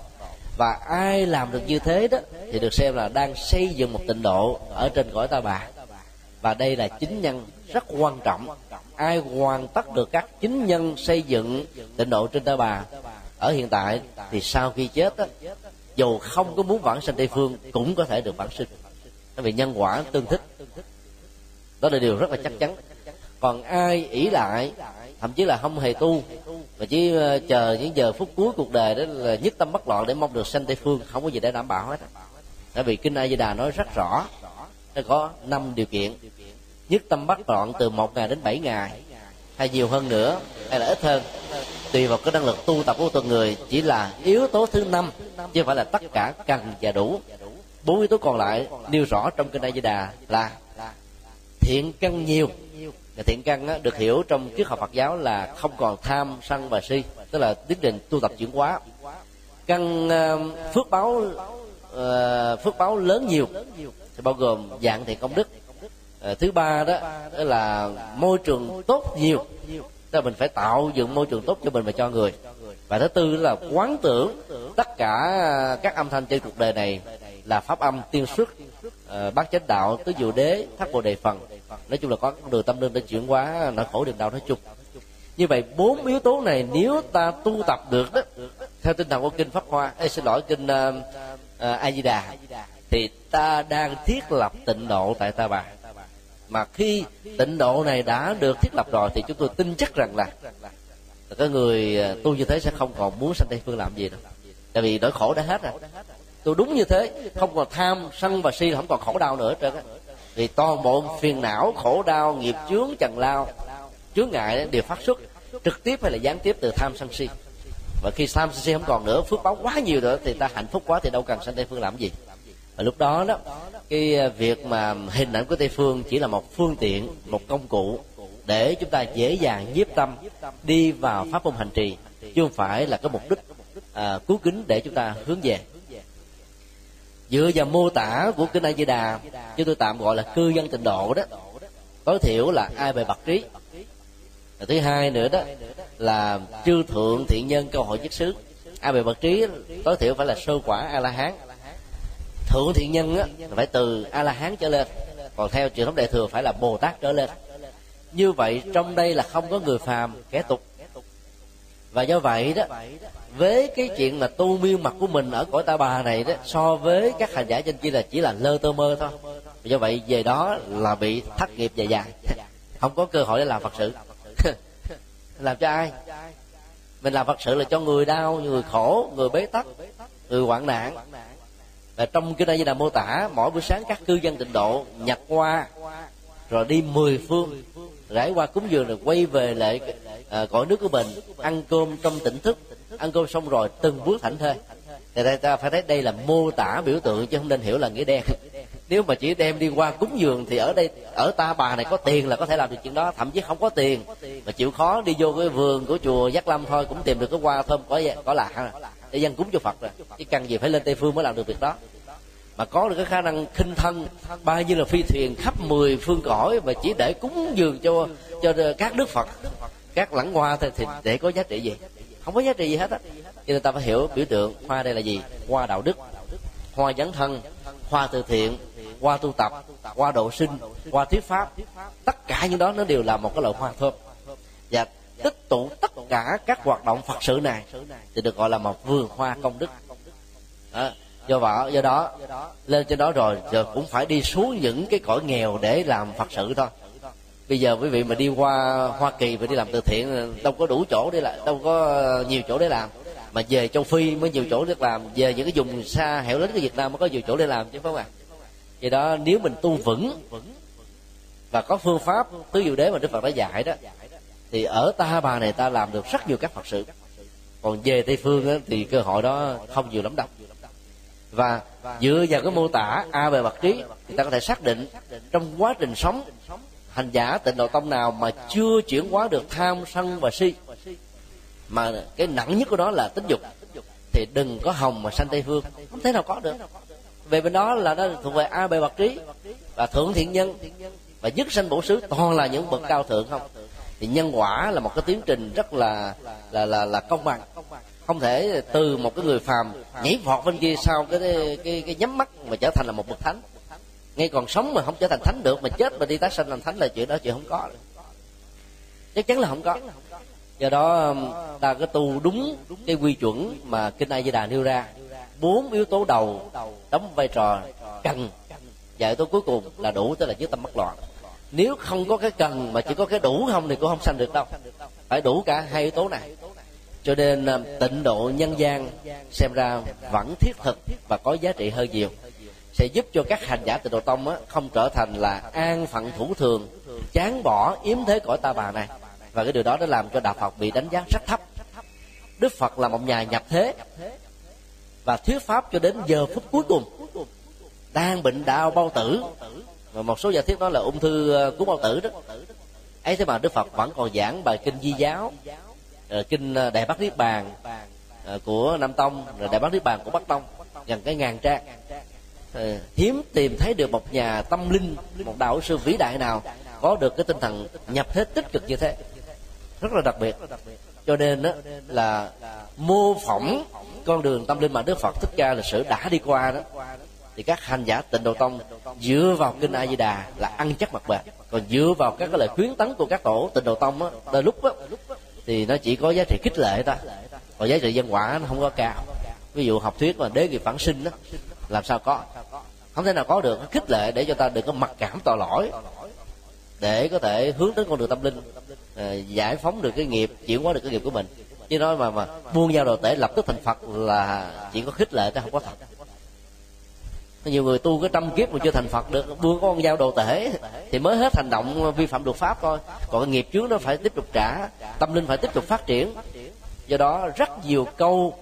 Speaker 1: và ai làm được như thế đó thì được xem là đang xây dựng một tịnh độ ở trên cõi ta bà. Và đây là chính nhân rất quan trọng. Ai hoàn tất được các chính nhân xây dựng tịnh độ trên ta bà ở hiện tại thì sau khi chết đó, dù không có muốn vãng sanh tây phương cũng có thể được vãng sinh vì nhân quả tương thích. Đó là điều rất là chắc chắn. Còn ai ỷ lại, thậm chí là không hề tu, mà chỉ ờ, chờ những giờ phút cuối cuộc đời đó là nhất tâm bất loạn để mong được sanh tây phương, không có gì để đảm bảo hết tại vì kinh a di đà nói rất rõ, nó có năm điều kiện. Nhất tâm bất loạn từ một ngày đến bảy ngày, hay nhiều hơn nữa, hay là ít hơn. Tùy vào cái năng lực tu tập của từng người, chỉ là yếu tố thứ năm, chứ không phải là tất cả cần và đủ bốn yếu tố còn lại nêu rõ trong kinh A Di Đà là thiện căn nhiều. Và thiện căn được hiểu trong triết học Phật giáo là không còn tham sân và si tức là tiến trình tu tập chuyển hóa. Căn uh, phước báo uh, phước báo lớn nhiều thì bao gồm dạng thiện công đức. Uh, thứ ba đó, đó là môi trường tốt nhiều tức là mình phải tạo dựng môi trường tốt cho mình và cho người. Và thứ tư là quán tưởng tất cả các âm thanh trên cuộc đời này là pháp âm tiên xuất ờ, uh, bát chánh đạo tứ diệu đế thất bồ đề phần. Nói chung là có con đường tâm linh để chuyển hóa nỗi khổ niềm đau nói chung. Như vậy bốn yếu tố này nếu ta tu tập được đó theo tinh thần của kinh pháp hoa Ê, xin lỗi kinh ờ, ờ, uh, uh, a di đà thì ta đang thiết lập tịnh độ tại ta bà. Mà khi tịnh độ này đã được thiết lập rồi thì chúng tôi tin chắc rằng là cái người tu như thế sẽ không còn muốn sanh tây phương làm gì đâu tại vì nỗi khổ đã hết rồi tôi đúng như thế. Không còn tham sân và si không còn khổ đau nữa trơn á. Thì toàn bộ phiền não khổ đau nghiệp chướng trần lao. Chướng ngại đều phát xuất. Trực tiếp hay là gián tiếp từ tham sân si. Và khi tham sân si không còn nữa phước báo quá nhiều nữa thì ta hạnh phúc quá thì đâu cần sanh tây phương làm gì. Và lúc đó đó cái à, việc mà hình ảnh của tây phương chỉ là một phương tiện một công cụ để chúng ta dễ dàng nhiếp tâm đi vào pháp môn hành trì. Chứ không phải là cái mục đích à, cứu kính để chúng ta hướng về dựa vào mô tả của kinh A Di Đà chúng tôi tạm gọi là cư dân tịnh độ đó. Tối thiểu là ai về bậc trí. Và thứ hai nữa đó là chư thượng thiện nhân câu hỏi nhất xứ. Ai về bậc trí tối thiểu phải là sơ quả a la hán. Thượng thiện nhân á, phải từ a la hán trở lên. Còn theo truyền thống đại thừa phải là bồ tát trở lên. Như vậy trong đây là không có người phàm kẻ tục. Và do vậy đó với cái chuyện mà tu miêu mặt của mình ở cõi ta bà này đó, so với các hành giả trên kia là chỉ là lơ tơ mơ thôi. Do vậy, về đó là bị thất nghiệp dài dài không có cơ hội để làm phật sự. Làm cho ai? Mình làm phật sự là cho người đau, người khổ, người bế tắc, người hoạn nạn. Và trong cái đây như là mô tả, mỗi buổi sáng các cư dân tịnh độ nhặt qua rồi đi mười phương, rải qua cúng dường, rồi quay về lại ờ, cõi nước của mình, ăn cơm trong tỉnh thức ăn cơm xong rồi, từng bước thảnh thơi. Thì ta phải thấy đây là mô tả biểu tượng chứ không nên hiểu là nghĩa đen. Nếu mà chỉ đem đi qua cúng dường thì ở đây, ở ta bà này có tiền là có thể làm được chuyện đó, thậm chí không có tiền. Mà chịu khó đi vô cái vườn của chùa giác lâm thôi, cũng tìm được cái hoa thơm có có lạ để dân cúng cho phật rồi. Chứ cần gì phải lên tây phương mới làm được việc đó. Mà có được cái khả năng khinh thân bao nhiêu là phi thuyền khắp mười phương cõi và chỉ để cúng dường cho cho các đức phật. Các lãng hoa thì thì để có giá trị gì? Không có giá trị gì hết á. Cho nên ta phải hiểu biểu tượng hoa đây là gì? Hoa đạo đức hoa dấn thân hoa từ thiện hoa tu tập hoa độ sinh hoa thuyết pháp. Tất cả những đó nó đều là một cái loại hoa thơm. Và tích tụ tất cả các hoạt động phật sự này thì được gọi là một vườn hoa công đức. Đó. do vậy do đó, lên trên đó rồi, giờ cũng phải đi xuống những cái cõi nghèo để làm phật sự thôi bây giờ quý vị mà đi qua hoa kỳ và đi làm từ thiện đâu có đủ chỗ để làm đâu có ờ, nhiều chỗ để làm. Mà về châu phi mới nhiều chỗ để làm về những cái vùng xa hẻo lánh của việt nam mới có nhiều chỗ để làm chứ phải không ạ? Vậy đó nếu mình tu vững và có phương pháp tứ diệu đế mà đức phật đã dạy đó thì ở ta bà này ta làm được rất nhiều các phật sự. Còn về tây phương đó, thì cơ hội đó không nhiều lắm đâu. Và dựa vào cái mô tả a về bậc trí thì ta có thể xác định trong quá trình sống hành giả tịnh độ tông nào mà chưa chuyển hóa được tham sân và si, mà cái nặng nhất của đó là tính dục, thì đừng có hồng mà sanh tây phương. Không thể nào có được. Về bên đó là nó thuộc về a bề bậc trí và thượng thiện nhân, và dứt sanh bổ xứ, toàn là những bậc cao thượng không? Thì nhân quả là một cái tiến trình rất là là là là công bằng. Không thể từ một cái người phàm nhảy vọt bên kia sau cái cái cái nhắm mắt mà trở thành là một bậc thánh ngay còn sống mà không trở thành thánh được, mà chết mà đi tái sanh làm thánh là chuyện đó chuyện không có. Chắc chắn là không có. Do đó um, ta có tu đúng cái quy chuẩn mà kinh a di đà nêu ra. Bốn yếu tố đầu đóng vai trò cần. Và yếu tố cuối cùng là đủ, tức là dưới tâm bất loạn. Nếu không có cái cần mà chỉ có cái đủ không thì cũng không sanh được đâu. Phải đủ cả hai yếu tố này. Cho nên um, tịnh độ nhân gian xem ra vẫn thiết thực và có giá trị hơn nhiều sẽ giúp cho các hành giả tịnh độ tông á, không trở thành là an phận thủ thường chán bỏ yếm thế cõi ta bà này. Và cái điều đó đã làm cho đạo phật bị đánh giá rất thấp. Đức phật là một nhà nhập thế và thuyết pháp cho đến giờ phút cuối cùng đang bệnh đau bao tử. Và một số giả thuyết nói là ung thư ờ, của bao tử đó. Ấy thế mà đức phật vẫn còn giảng bài kinh di giáo ờ, kinh ờ, đại bát niết bàn của nam tông rồi đại bát niết bàn của bắc tông gần cái ngàn trang. Ờ, hiếm tìm thấy được một nhà tâm linh, một đạo sư vĩ đại nào có được cái tinh thần nhập thế tích cực như thế. Rất là đặc biệt. Cho nên đó là mô phỏng con đường tâm linh mà đức phật thích ca lịch sử đã đi qua đó, thì các hành giả tịnh độ tông dựa vào kinh a di đà là ăn chắc mặt bạc còn dựa vào các cái lời khuyến tấn của các tổ tịnh độ tông á, đôi lúc á, thì nó chỉ có giá trị khích lệ ta còn giá trị dân quả nó không có cao. Ví dụ học thuyết mà đế nghiệp phản sinh đó làm sao có? Không thể nào có được. Khích lệ để cho ta đừng có mặc cảm tội lỗi. Để có thể hướng đến con đường tâm linh ờ, giải phóng được cái nghiệp, chuyển hóa được cái nghiệp của mình. Chứ nói mà mà buông giao đồ tể lập tức thành phật là chỉ có khích lệ chứ không có thật. Nhiều người tu cái trăm kiếp mà chưa thành phật được, buông con dao đồ tể thì mới hết hành động vi phạm luật pháp thôi. Còn cái nghiệp trước nó phải tiếp tục trả, tâm linh phải tiếp tục phát triển. Do đó rất nhiều câu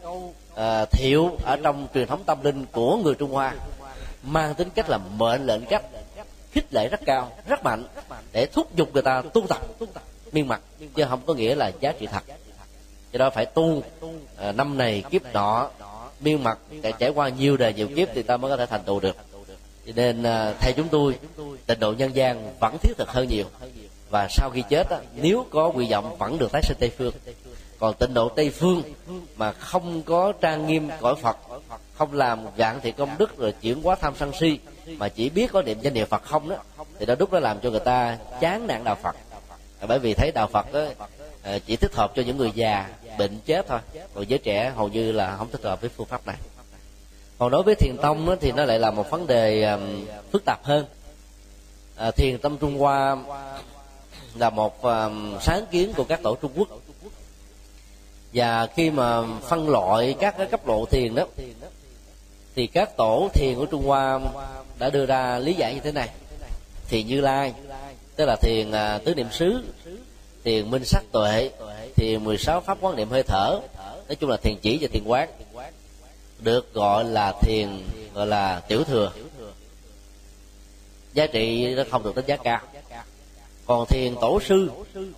Speaker 1: uh, thiệu ở trong truyền thống tâm linh của người trung hoa mang tính cách là mệnh lệnh cách khích lệ rất cao rất mạnh để thúc giục người ta tu tập miên mặt chứ không có nghĩa là giá trị thật. Do đó phải tu à, năm này kiếp nọ miên mặt để trải qua nhiều đời nhiều kiếp thì ta mới có thể thành tựu được. Cho nên à, theo chúng tôi tịnh độ nhân gian vẫn thiết thực hơn nhiều. Và sau khi chết á, nếu có quy vọng vẫn được tái sinh tây phương còn tịnh độ tây phương mà không có trang nghiêm cõi phật không làm gạn thì công đức rồi chuyển quá tham sân si mà chỉ biết có niệm danh niệm phật không đó thì đó đúc nó làm cho người ta chán nản đạo phật. Bởi vì thấy đạo phật đó, ờ, chỉ thích hợp cho những người già bệnh chết thôi còn giới trẻ hầu như là không thích hợp với phương pháp này. Còn đối với thiền tông đó, thì nó lại là một vấn đề phức tạp hơn. À, thiền tâm trung hoa là một sáng kiến của các tổ trung quốc và khi mà phân loại các cái cấp độ thiền đó, thì các tổ thiền của trung hoa đã đưa ra lý giải như thế này. Thiền như lai, tức là thiền à, tứ niệm xứ, thiền minh sắc tuệ, thiền 16 pháp quán niệm hơi thở, nói chung là thiền chỉ và thiền quán, được gọi là thiền, gọi là tiểu thừa. Giá trị nó không được đánh giá cao còn thiền tổ sư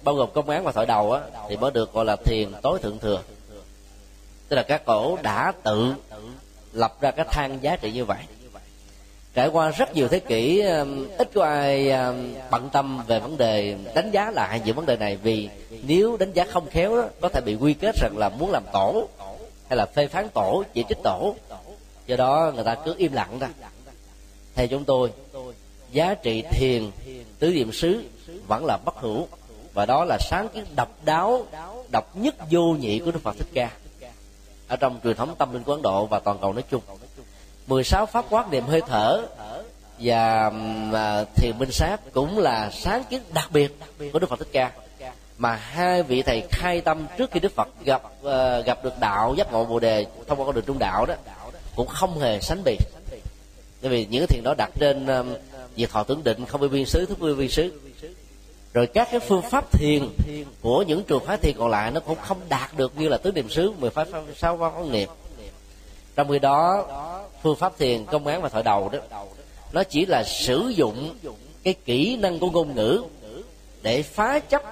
Speaker 1: bao gồm công án và thoại đầu á thì mới được gọi là thiền tối thượng thừa. Tức là các cổ đã tự lập ra cái thang giá trị như vậy. Trải qua rất nhiều thế kỷ um, ít có ai um, bận tâm về vấn đề đánh giá lại những vấn đề này vì nếu đánh giá không khéo đó, có thể bị quy kết rằng là muốn làm tổ hay là phê phán tổ chỉ trích tổ. Do đó người ta cứ im lặng ra theo chúng tôi giá trị thiền tứ niệm xứ vẫn là bất hữu. Và đó là sáng kiến độc đáo độc nhất vô nhị của đức phật thích ca. Ở trong truyền thống tâm linh của ấn độ và toàn cầu nói chung 16 pháp quát niệm hơi thở và à, thiền minh sát cũng là sáng kiến đặc biệt của đức phật thích ca. Mà hai vị thầy khai tâm trước khi đức phật gặp uh, gặp được đạo giác ngộ bồ đề thông qua con đường trung đạo đó cũng không hề sánh bì. Bởi vì những thiền đó đặt trên việc thọ tưởng định không bị viên xứ thức viên xứ rồi các cái phương pháp thiền của những trường phái thiền còn lại nó cũng không đạt được như là tứ niệm xứ, mười pháp sáu pháp niệm. Trong khi đó, phương pháp thiền công án và thoại đầu đó, nó chỉ là sử dụng cái kỹ năng của ngôn ngữ để phá chấp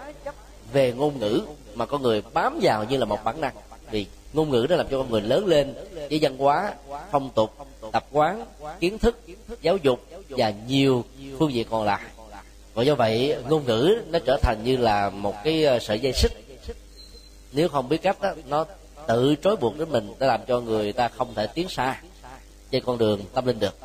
Speaker 1: về ngôn ngữ mà con người bám vào như là một bản năng. Vì ngôn ngữ đó làm cho con người lớn lên với văn hóa, phong tục, tập quán, kiến thức, giáo dục và nhiều phương diện còn lại. Và do vậy ngôn ngữ nó trở thành như là một cái ờ, sợi dây xích. Nếu không biết cách đó, nó tự trói buộc đến mình để làm cho người ta không thể tiến xa trên con đường tâm linh được.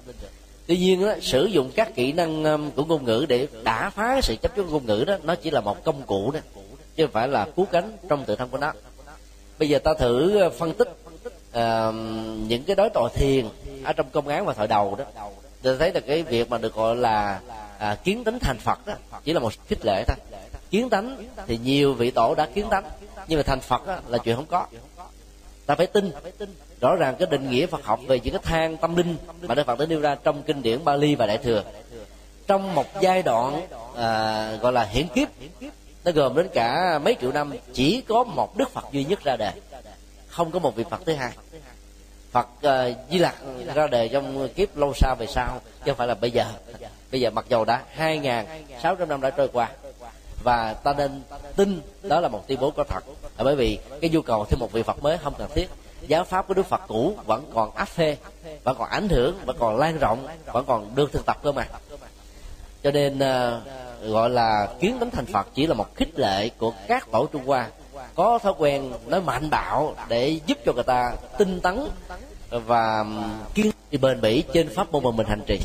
Speaker 1: Tuy nhiên đó, sử dụng các kỹ năng của ngôn ngữ để đả phá sự chấp trước ngôn ngữ đó nó chỉ là một công cụ đó chứ không phải là cứu cánh trong tự thân của nó. Bây giờ ta thử ờ, phân tích uh, những cái đối tội thiền ở trong công án và thoại đầu đó ta thấy là cái việc mà được gọi là à, kiến tính thành phật đó chỉ là một khích lệ thôi. Kiến tánh thì nhiều vị tổ đã kiến tánh nhưng mà thành phật đó, là chuyện không có. Ta phải tin. Rõ ràng cái định nghĩa Phật học về những cái thang tâm linh mà Đức Phật đã nêu ra trong kinh điển Bali và Đại thừa. Trong một giai đoạn à, gọi là hiển kiếp nó gồm đến cả mấy triệu năm chỉ có một Đức Phật duy nhất ra đời không có một vị Phật thứ hai. Phật uh, Di Lặc ra đời trong kiếp lâu xa về sau chứ không phải là bây giờ. Bây giờ mặc dầu đã hai ngàn sáu trăm năm đã trôi qua và ta nên tin đó là một tuyên bố có thật. Là bởi vì cái nhu cầu thêm một vị Phật mới không cần thiết. Giáo pháp của Đức Phật cũ vẫn còn áp phê vẫn còn ảnh hưởng vẫn còn lan rộng vẫn còn được thực tập cơ mà. Cho nên uh, gọi là kiến tánh thành Phật chỉ là một khích lệ của các tổ Trung Hoa có thói quen nói mạnh bạo để giúp cho người ta tinh tấn và kiên trì bền bỉ trên pháp môn mà mình hành trì.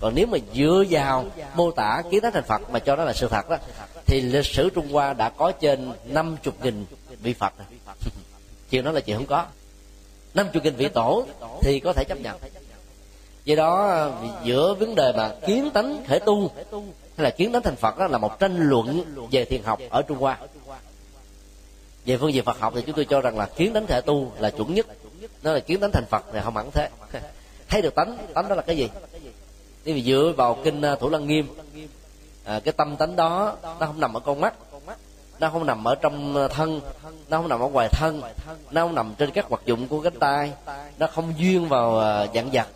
Speaker 1: Còn nếu mà dựa vào mô tả kiến tánh thành Phật mà cho nó là sự thật đó, thì lịch sử Trung Hoa đã có trên năm chục nghìn vị Phật. Chuyện đó là chuyện không có. Năm chục nghìn vị tổ thì có thể chấp nhận. Do đó giữa vấn đề mà kiến tánh thể tu hay là kiến tánh thành phật đó là một tranh luận về thiền học ở trung hoa về phương diện phật học thì chúng tôi cho rằng là kiến tánh thể tu là chuẩn nhất. Nó là kiến tánh thành phật thì không hẳn thế. Thấy được tánh tánh đó là cái gì? Nếu vì dựa vào kinh à, thủ lăng nghiêm à, cái tâm tánh đó nó không nằm ở con mắt nó không nằm ở trong à, thân nó không nằm ở ngoài thân nó không nằm trên các hoạt dụng của cánh tay nó không duyên vào à, dạng vật.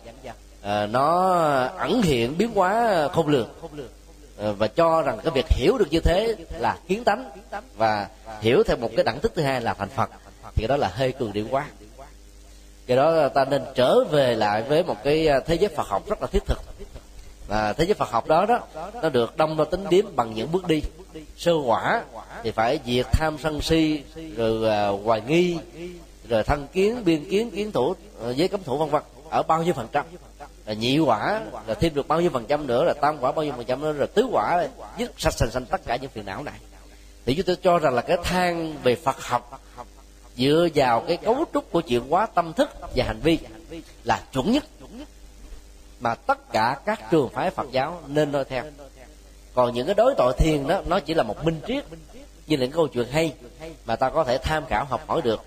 Speaker 1: À, nó ẩn hiện biến hóa không lường. Ờ, và cho rằng cái việc hiểu được như thế là kiến tánh. Và hiểu theo một cái đẳng thức thứ hai là thành phật. Thì đó là hơi cường điệu quá. Cái đó ta nên trở về lại với một cái à, thế giới phật học rất là thiết thực. Và thế giới phật học đó đó, nó được đông đo tính điểm bằng những bước đi. Sơ quả thì phải diệt tham sân si, rồi à, hoài nghi, rồi thân kiến, biên kiến kiến thủ ờ, giới cấm thủ, vân vân. Ở bao nhiêu phần trăm? Là nhị quả, là thêm được bao nhiêu phần trăm nữa, là tam quả bao nhiêu phần trăm nữa rồi tứ quả dứt sạch sành sanh tất cả những phiền não này. Thì chúng tôi cho rằng là cái thang về phật học dựa vào cái cấu trúc của chuyện hóa tâm thức và hành vi là chuẩn nhất mà tất cả các trường phái Phật giáo nên noi theo. Còn những cái đối tội thiền đó, nó chỉ là một minh triết. Như là những câu chuyện hay mà ta có thể tham khảo học hỏi được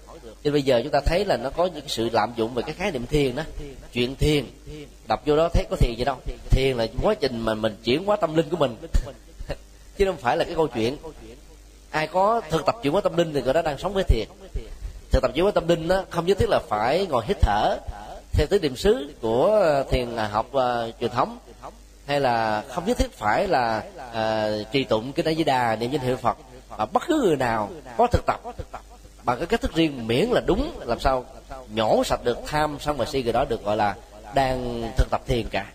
Speaker 1: nên bây giờ chúng ta thấy là nó có những sự lạm dụng về cái khái niệm thiền đó. Chuyện thiền đọc vô đó thấy có thiền gì đâu. Thiền là quá trình mà mình chuyển hóa tâm linh của mình. Chứ không phải là cái câu chuyện. Ai có thực tập chuyển hóa tâm linh thì người đó đang sống với thiền. Thực tập chuyển hóa tâm linh đó không nhất thiết là phải ngồi hít thở theo tứ niệm xứ của ờ, thiền à, học uh, truyền thống hay là không nhất thiết phải là uh, trì tụng cái đại di đà niệm danh hiệu phật. Mà bất cứ người nào có thực tập bằng cái cách thức riêng miễn là đúng, làm sao nhổ sạch được, tham sân và si người đó được gọi là đang thực tập thiền cả.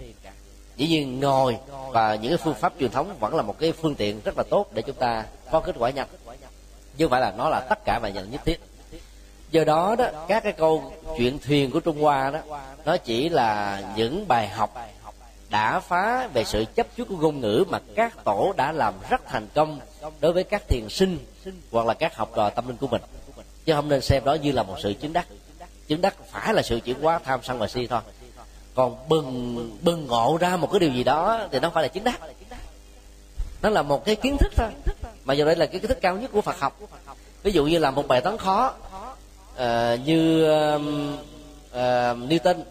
Speaker 1: Dĩ nhiên ngồi và những cái phương pháp truyền thống vẫn là một cái phương tiện rất là tốt để chúng ta có kết quả nhanh. Chứ không phải là nó là tất cả và nhận nhất thiết. Do đó đó, các cái câu chuyện thuyền của trung hoa đó, nó chỉ là những bài học đã phá về sự chấp trước của ngôn ngữ mà các tổ đã làm rất thành công đối với các thiền sinh hoặc là các học trò tâm linh của mình chứ không nên xem đó như là một sự chứng đắc. Chứng đắc phải là sự chuyển hóa tham sân và si thôi. Còn bừng bừng ngộ ra một cái điều gì đó thì nó phải là chứng đắc. Nó là một cái kiến thức thôi. Mà giờ đây là cái kiến thức cao nhất của phật học. Ví dụ như là một bài toán khó uh, như uh, uh, Newton.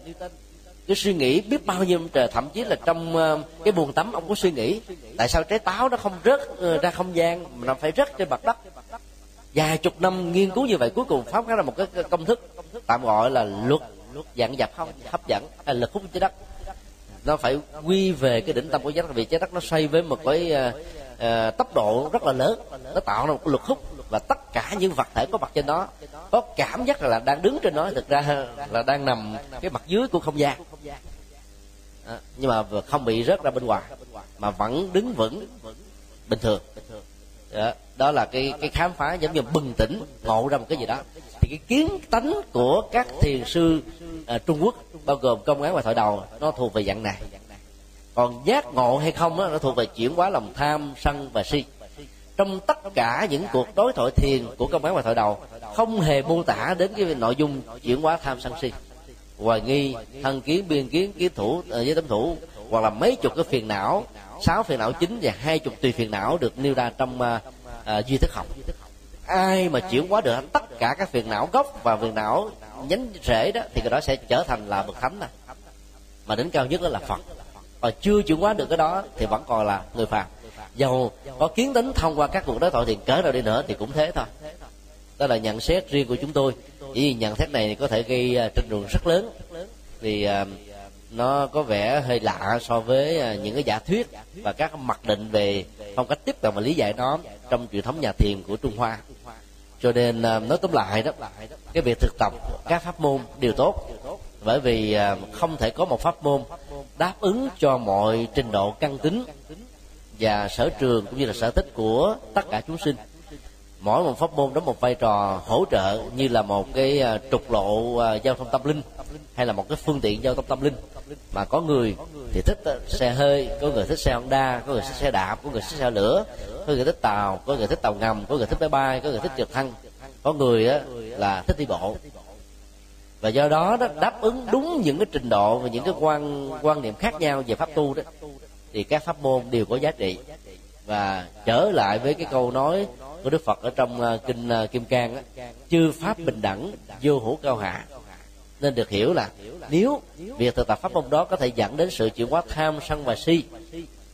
Speaker 1: Cái suy nghĩ biết bao nhiêu trời thậm chí là trong uh, cái buồng tắm ông có suy nghĩ tại sao trái táo nó không rớt uh, ra không gian mà nó phải rớt trên mặt đất vài chục năm nghiên cứu như vậy cuối cùng phát ra một cái công thức tạm gọi là luật dạng dập không hấp dẫn hay lực hút trái đất. Nó phải quy về cái đỉnh tâm của trái đất vì trái đất nó xoay với một cái uh, uh, tốc độ rất là lớn. Nó tạo ra một cái lực hút và tất cả những vật thể có mặt trên đó có cảm giác là đang đứng trên nó thực ra là đang nằm cái mặt dưới của không gian. À, nhưng mà không bị rớt ra bên ngoài mà vẫn đứng vững bình thường. Đó, đó là cái cái khám phá giống như bừng tỉnh ngộ ra một cái gì đó. Thì cái kiến tánh của các thiền sư à, trung quốc bao gồm công án và thoại đầu nó thuộc về dạng này. Còn giác ngộ hay không đó, nó thuộc về chuyển hóa lòng tham sân và si. Trong tất cả những cuộc đối thoại thiền của công án và thoại đầu không hề mô tả đến cái nội dung chuyển hóa tham sân si. Hoài nghi thân kiến biên kiến kiến thủ uh, với tấm thủ hoặc là mấy chục cái phiền não sáu phiền não chính và hai chục tùy phiền não được nêu ra trong à, à, duy thức học. Ai mà chuyển hóa được tất cả các phiền não gốc và phiền não nhánh rễ đó thì cái đó sẽ trở thành là bậc thánh này mà đến cao nhất đó là phật. Và chưa chuyển hóa được cái đó thì vẫn còn là người phàm. Dầu có kiến tính thông qua các cuộc đối thoại thì cỡ nào đi nữa thì cũng thế thôi. Đó là nhận xét riêng của chúng tôi. Chỉ vì nhận xét này có thể gây ờ, tranh luận rất lớn. Vì uh, nó có vẻ hơi lạ so với à, những cái giả thuyết và các mặc định về phong cách tiếp cận và lý giải nó trong truyền thống nhà thiền của trung hoa. Cho nên à, nói tóm lại đó, cái việc thực tập các pháp môn đều tốt, bởi vì à, không thể có một pháp môn đáp ứng cho mọi trình độ căn tính và sở trường cũng như là sở thích của tất cả chúng sinh. Mỗi một pháp môn đóng một vai trò hỗ trợ như là một cái trục lộ giao thông tâm linh hay là một cái phương tiện giao thông tâm linh. Mà có người thì ờ, thích xe hơi có người thích xe honda có người thích xe đạp có người thích xe lửa có người thích tàu có người thích tàu ngầm có người thích máy bay có người thích trực thăng. Có người á, là thích đi bộ. Và do đó đó đáp ứng đúng những cái trình độ và những cái quan quan niệm khác nhau về pháp tu đó thì các pháp môn đều có giá trị. Và trở lại với cái câu nói của đức phật ở trong ờ, kinh ờ, kim cang á chư pháp bình đẳng vô hữu cao hạ nên được hiểu là nếu việc thực tập pháp môn đó có thể dẫn đến sự chuyển hóa tham sân và si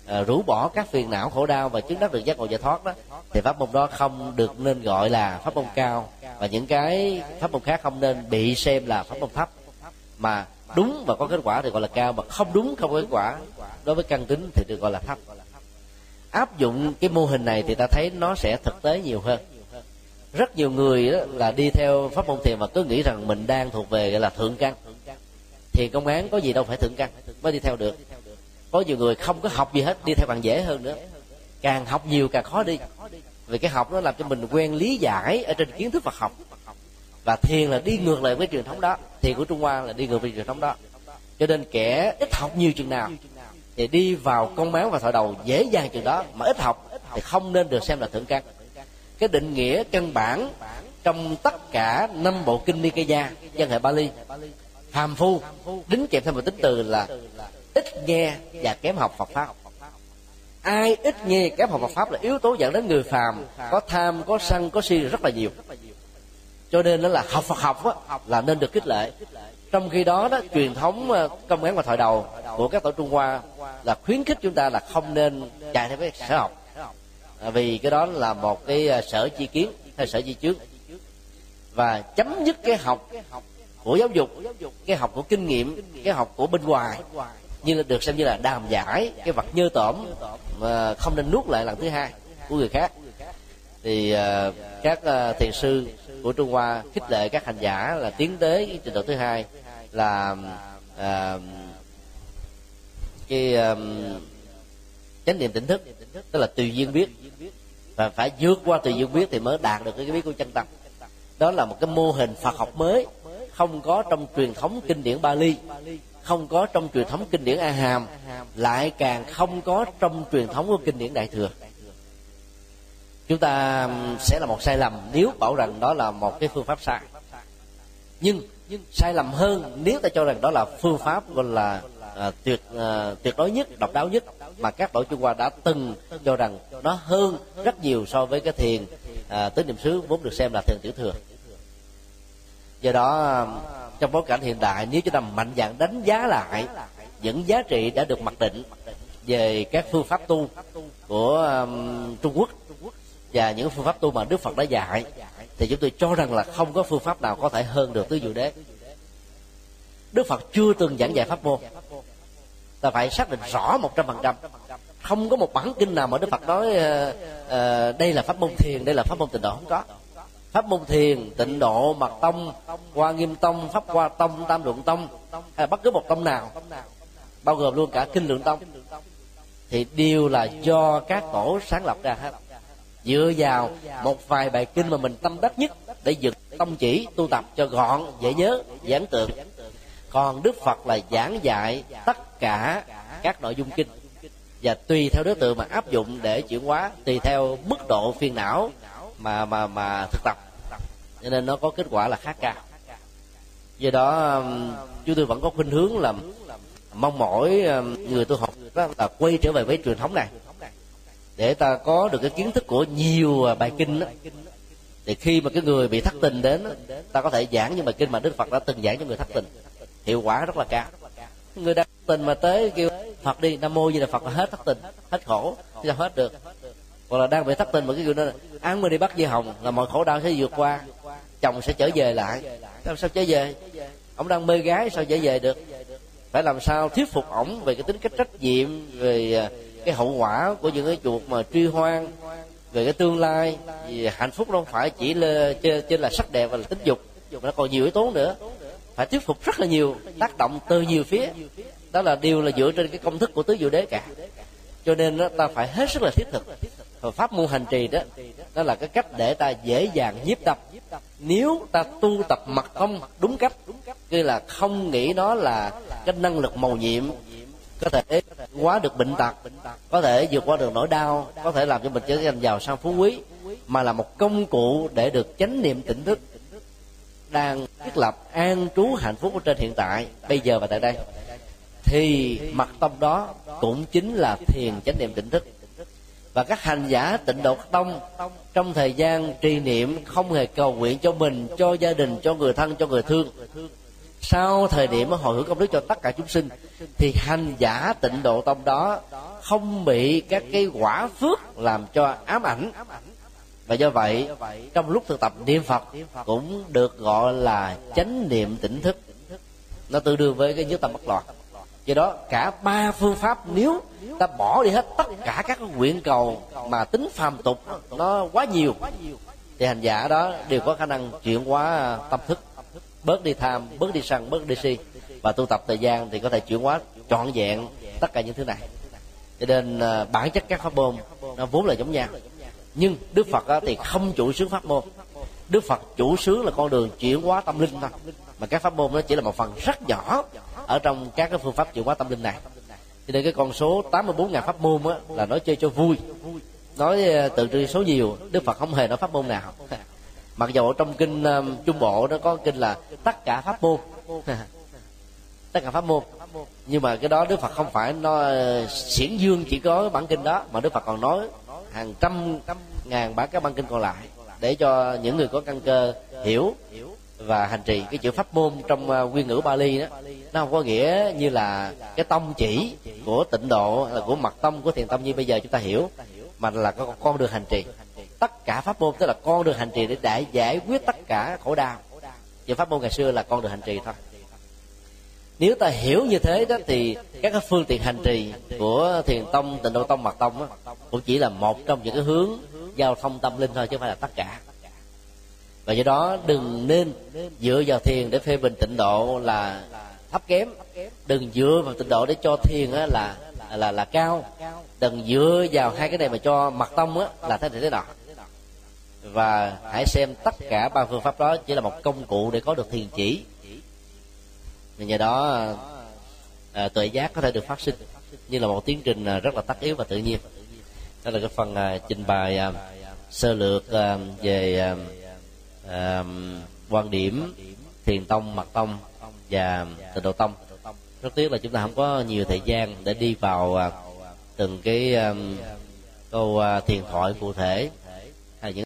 Speaker 1: à, rũ bỏ các phiền não khổ đau và chứng đắc được giác ngộ giải thoát đó thì pháp môn đó không được nên gọi là pháp môn cao. Và những cái pháp môn khác không nên bị xem là pháp môn thấp mà đúng và có kết quả thì gọi là cao mà không đúng không có kết quả đối với căn tính thì được gọi là thấp. Áp dụng cái mô hình này thì ta thấy nó sẽ thực tế nhiều hơn rất nhiều người đó là đi theo pháp môn thiền và cứ nghĩ rằng mình đang thuộc về, gọi là, thượng căn. Thì công án có gì đâu phải thượng căn, mới đi theo được. Có nhiều người không có học gì hết, đi theo càng dễ hơn nữa. Càng học nhiều càng khó đi. Vì cái học nó làm cho mình quen lý giải ở trên kiến thức Phật học. Và thiền là đi ngược lại với truyền thống đó. Thiền của Trung Hoa là đi ngược với truyền thống đó. Cho nên kẻ ít học nhiều chừng nào thì đi vào công án và thọ đầu dễ dàng chừng đó, mà ít học thì không nên được xem là thượng căn cái định nghĩa căn bản trong tất cả năm bộ kinh Nikaya dân hệ Bali. Phàm phu đính kèm thêm một tính từ là ít nghe và kém học Phật pháp. Ai ít nghe kém học Phật pháp là yếu tố dẫn đến người phàm có tham có sân có si rất là nhiều. Cho nên đó là học Phật học á, là nên được khích lệ. Trong khi đó đó truyền thống ờ, công án và thoại đầu của các tổ Trung Hoa là khuyến khích chúng ta là không nên chạy theo cái sở học. À, vì cái đó là một cái à, sở chi kiến hay sở chi trước và chấm dứt cái học của giáo dục cái học của kinh nghiệm cái học của bên ngoài như là được xem như là đàm giải cái vật nhơ tổm mà không nên nuốt lại lần thứ hai của người khác. Thì uh, các uh, thiền sư của trung hoa khích lệ các hành giả là tiến tới trình độ thứ hai là uh, cái um, chánh niệm tỉnh thức tức là tùy duyên biết. Và phải vượt qua tùy duyên biết thì mới đạt được cái biết của chân tâm. Đó là một cái mô hình phật học mới không có trong truyền thống kinh điển Bali không có trong truyền thống kinh điển A Hàm lại càng không có trong truyền thống của kinh điển Đại thừa. Chúng ta sẽ là một sai lầm nếu bảo rằng đó là một cái phương pháp sai. Nhưng sai lầm hơn nếu ta cho rằng đó là phương pháp gọi là à, tuyệt à, tuyệt đối nhất độc đáo nhất mà các tổ trung hoa đã từng cho rằng nó hơn rất nhiều so với cái thiền à, tứ niệm xứ vốn được xem là thiền tiểu thừa. Do đó um, trong bối cảnh hiện đại nếu chúng ta mạnh dạng đánh giá lại những giá trị đã được mặc định về các phương pháp tu của um, Trung Quốc và những phương pháp tu mà Đức Phật đã dạy thì chúng tôi cho rằng là không có phương pháp nào có thể hơn được tứ diệu đế. Đức Phật chưa từng giảng dạy pháp môn ta phải xác định rõ một trăm phần trăm. Không có một bản kinh nào mà Đức Phật nói uh, uh, đây là pháp môn thiền đây là pháp môn tịnh độ không có. Pháp môn thiền tịnh độ mật tông hoa nghiêm tông pháp hoa tông tam lượng tông hay bất cứ một tông nào. Bao gồm luôn cả kinh lượng tông. Thì đều là do các tổ sáng lập ra hết. Dựa vào một vài bài kinh mà mình tâm đắc nhất để dựng tông chỉ tu tập cho gọn dễ nhớ giản tượng. Còn đức phật là giảng dạy tất cả các nội dung kinh. Và tùy theo đối tượng mà áp dụng để chuyển hóa, tùy theo mức độ phiền não mà mà mà thực tập. Cho nên nó có kết quả là khá cao. Do đó um, chúng tôi vẫn có khuynh hướng là mong mỏi um, người tu học đó là quay trở về với truyền thống này. Để ta có được cái kiến thức của nhiều à, bài kinh đó. Thì khi mà cái người bị thất tình đến ta có thể giảng những bài kinh mà đức phật đã từng giảng cho người thất tình. Hiệu quả rất là cao. Người đang tình mà tới kêu phật đi nam mô như là phật là hết thất tình hết khổ thì sao hết được. Hoặc là đang bị thất tình mà cái người đó là án mới đi bắt dây hồng là mọi khổ đau sẽ vượt qua chồng sẽ trở về lại. Làm sao trở về? Ông đang mê gái sao trở về được? Phải làm sao thuyết phục ổng về cái tính cách trách nhiệm về à, cái hậu quả của những cái chuột mà truy hoang về cái tương lai? Vì hạnh phúc đâu phải chỉ là trên, trên là sắc đẹp và là tính dục mà nó còn nhiều yếu tố nữa. Phải thuyết phục rất là nhiều tác động từ nhiều phía đó là điều là dựa trên cái công thức của tứ diệu đế cả. Cho nên đó, ta phải hết sức là thiết thực. Và pháp môn hành trì đó đó là cái cách để ta dễ dàng nhiếp tập nếu ta tu tập mật không đúng cách như là không nghĩ nó là cái năng lực màu nhiệm có thể quá được bệnh tật có thể vượt qua được nỗi đau có thể làm cho mình trở thành giàu sang phú quý mà là một công cụ để được chánh niệm tỉnh thức đang thiết lập an trú hạnh phúc ở trên hiện tại bây giờ và tại đây thì mặt tâm đó cũng chính là thiền chánh niệm tỉnh thức. Và các hành giả tịnh độ tông trong thời gian trì niệm không hề cầu nguyện cho mình, cho gia đình, cho người thân, cho người thương. Sau thời điểm hồi hướng công đức cho tất cả chúng sinh, thì hành giả tịnh độ tông đó không bị các cái quả phước làm cho ám ảnh. Và do vậy, trong lúc thực tập niệm phật cũng được gọi là chánh niệm tỉnh thức. Nó tương đương với cái nhất tâm bất loạn do đó, cả ba phương pháp nếu ta bỏ đi hết tất cả các nguyện cầu mà tính phàm tục, nó quá nhiều, thì hành giả đó đều có khả năng chuyển hóa à, tâm thức. Bớt đi tham, bớt đi sân, bớt đi si. Và tu tập thời gian thì có thể chuyển hóa trọn vẹn tất cả những thứ này. Cho nên à, bản chất các pháp môn nó vốn là giống nhau. Nhưng đức phật à, thì không chủ sướng pháp môn. Đức phật chủ sướng là con đường chuyển hóa tâm linh thôi. Mà các pháp môn nó chỉ là một phần rất nhỏ ở trong các cái phương pháp chuyển hóa tâm linh này. Cho nên cái con số 84 ngàn pháp môn á, là nói chơi cho vui. Nói ờ, tự trì số nhiều đức phật không hề nói pháp môn nào. Mặc dù ở trong kinh um, trung bộ nó có kinh là tất cả pháp môn. Tất cả pháp môn. Nhưng mà cái đó đức phật không phải nó ờ, xiển dương chỉ có bản kinh đó mà đức phật còn nói hàng trăm ngàn bản các bản kinh còn lại để cho những người có căn cơ hiểu và hành trì cái chữ pháp môn trong uh, nguyên ngữ Bali đó nó không có nghĩa như là cái tông chỉ của tịnh độ là của mật tông của thiền tông như bây giờ chúng ta hiểu mà là con, con đường hành trì. Tất cả pháp môn tức là con đường hành trì để đại giải quyết tất cả khổ đau. Và pháp môn ngày xưa là con đường hành trì thôi. Nếu ta hiểu như thế đó thì các cái phương tiện hành trì của thiền tông tịnh độ tông mật tông đó, cũng chỉ là một trong những cái hướng giao thông tâm linh thôi chứ không phải là tất cả. Và do đó đừng nên dựa vào thiền để phê bình tịnh độ là thấp kém. Đừng dựa vào tịnh độ để cho thiền là là là, là cao. Đừng dựa vào hai cái này mà cho mật tông á là thế này thế nào. Và hãy xem tất cả ba phương pháp đó chỉ là một công cụ để có được thiền chỉ. Nhờ đó à, tuệ giác có thể được phát sinh như là một tiến trình à, rất là tất yếu và tự nhiên. Đó là cái phần à, trình bày à, sơ lược à, về à, à, quan điểm thiền tông mật tông và tịnh độ tông. Rất tiếc là chúng ta không có nhiều thời gian để đi vào à, từng cái à, câu à, thiền thoại cụ thể.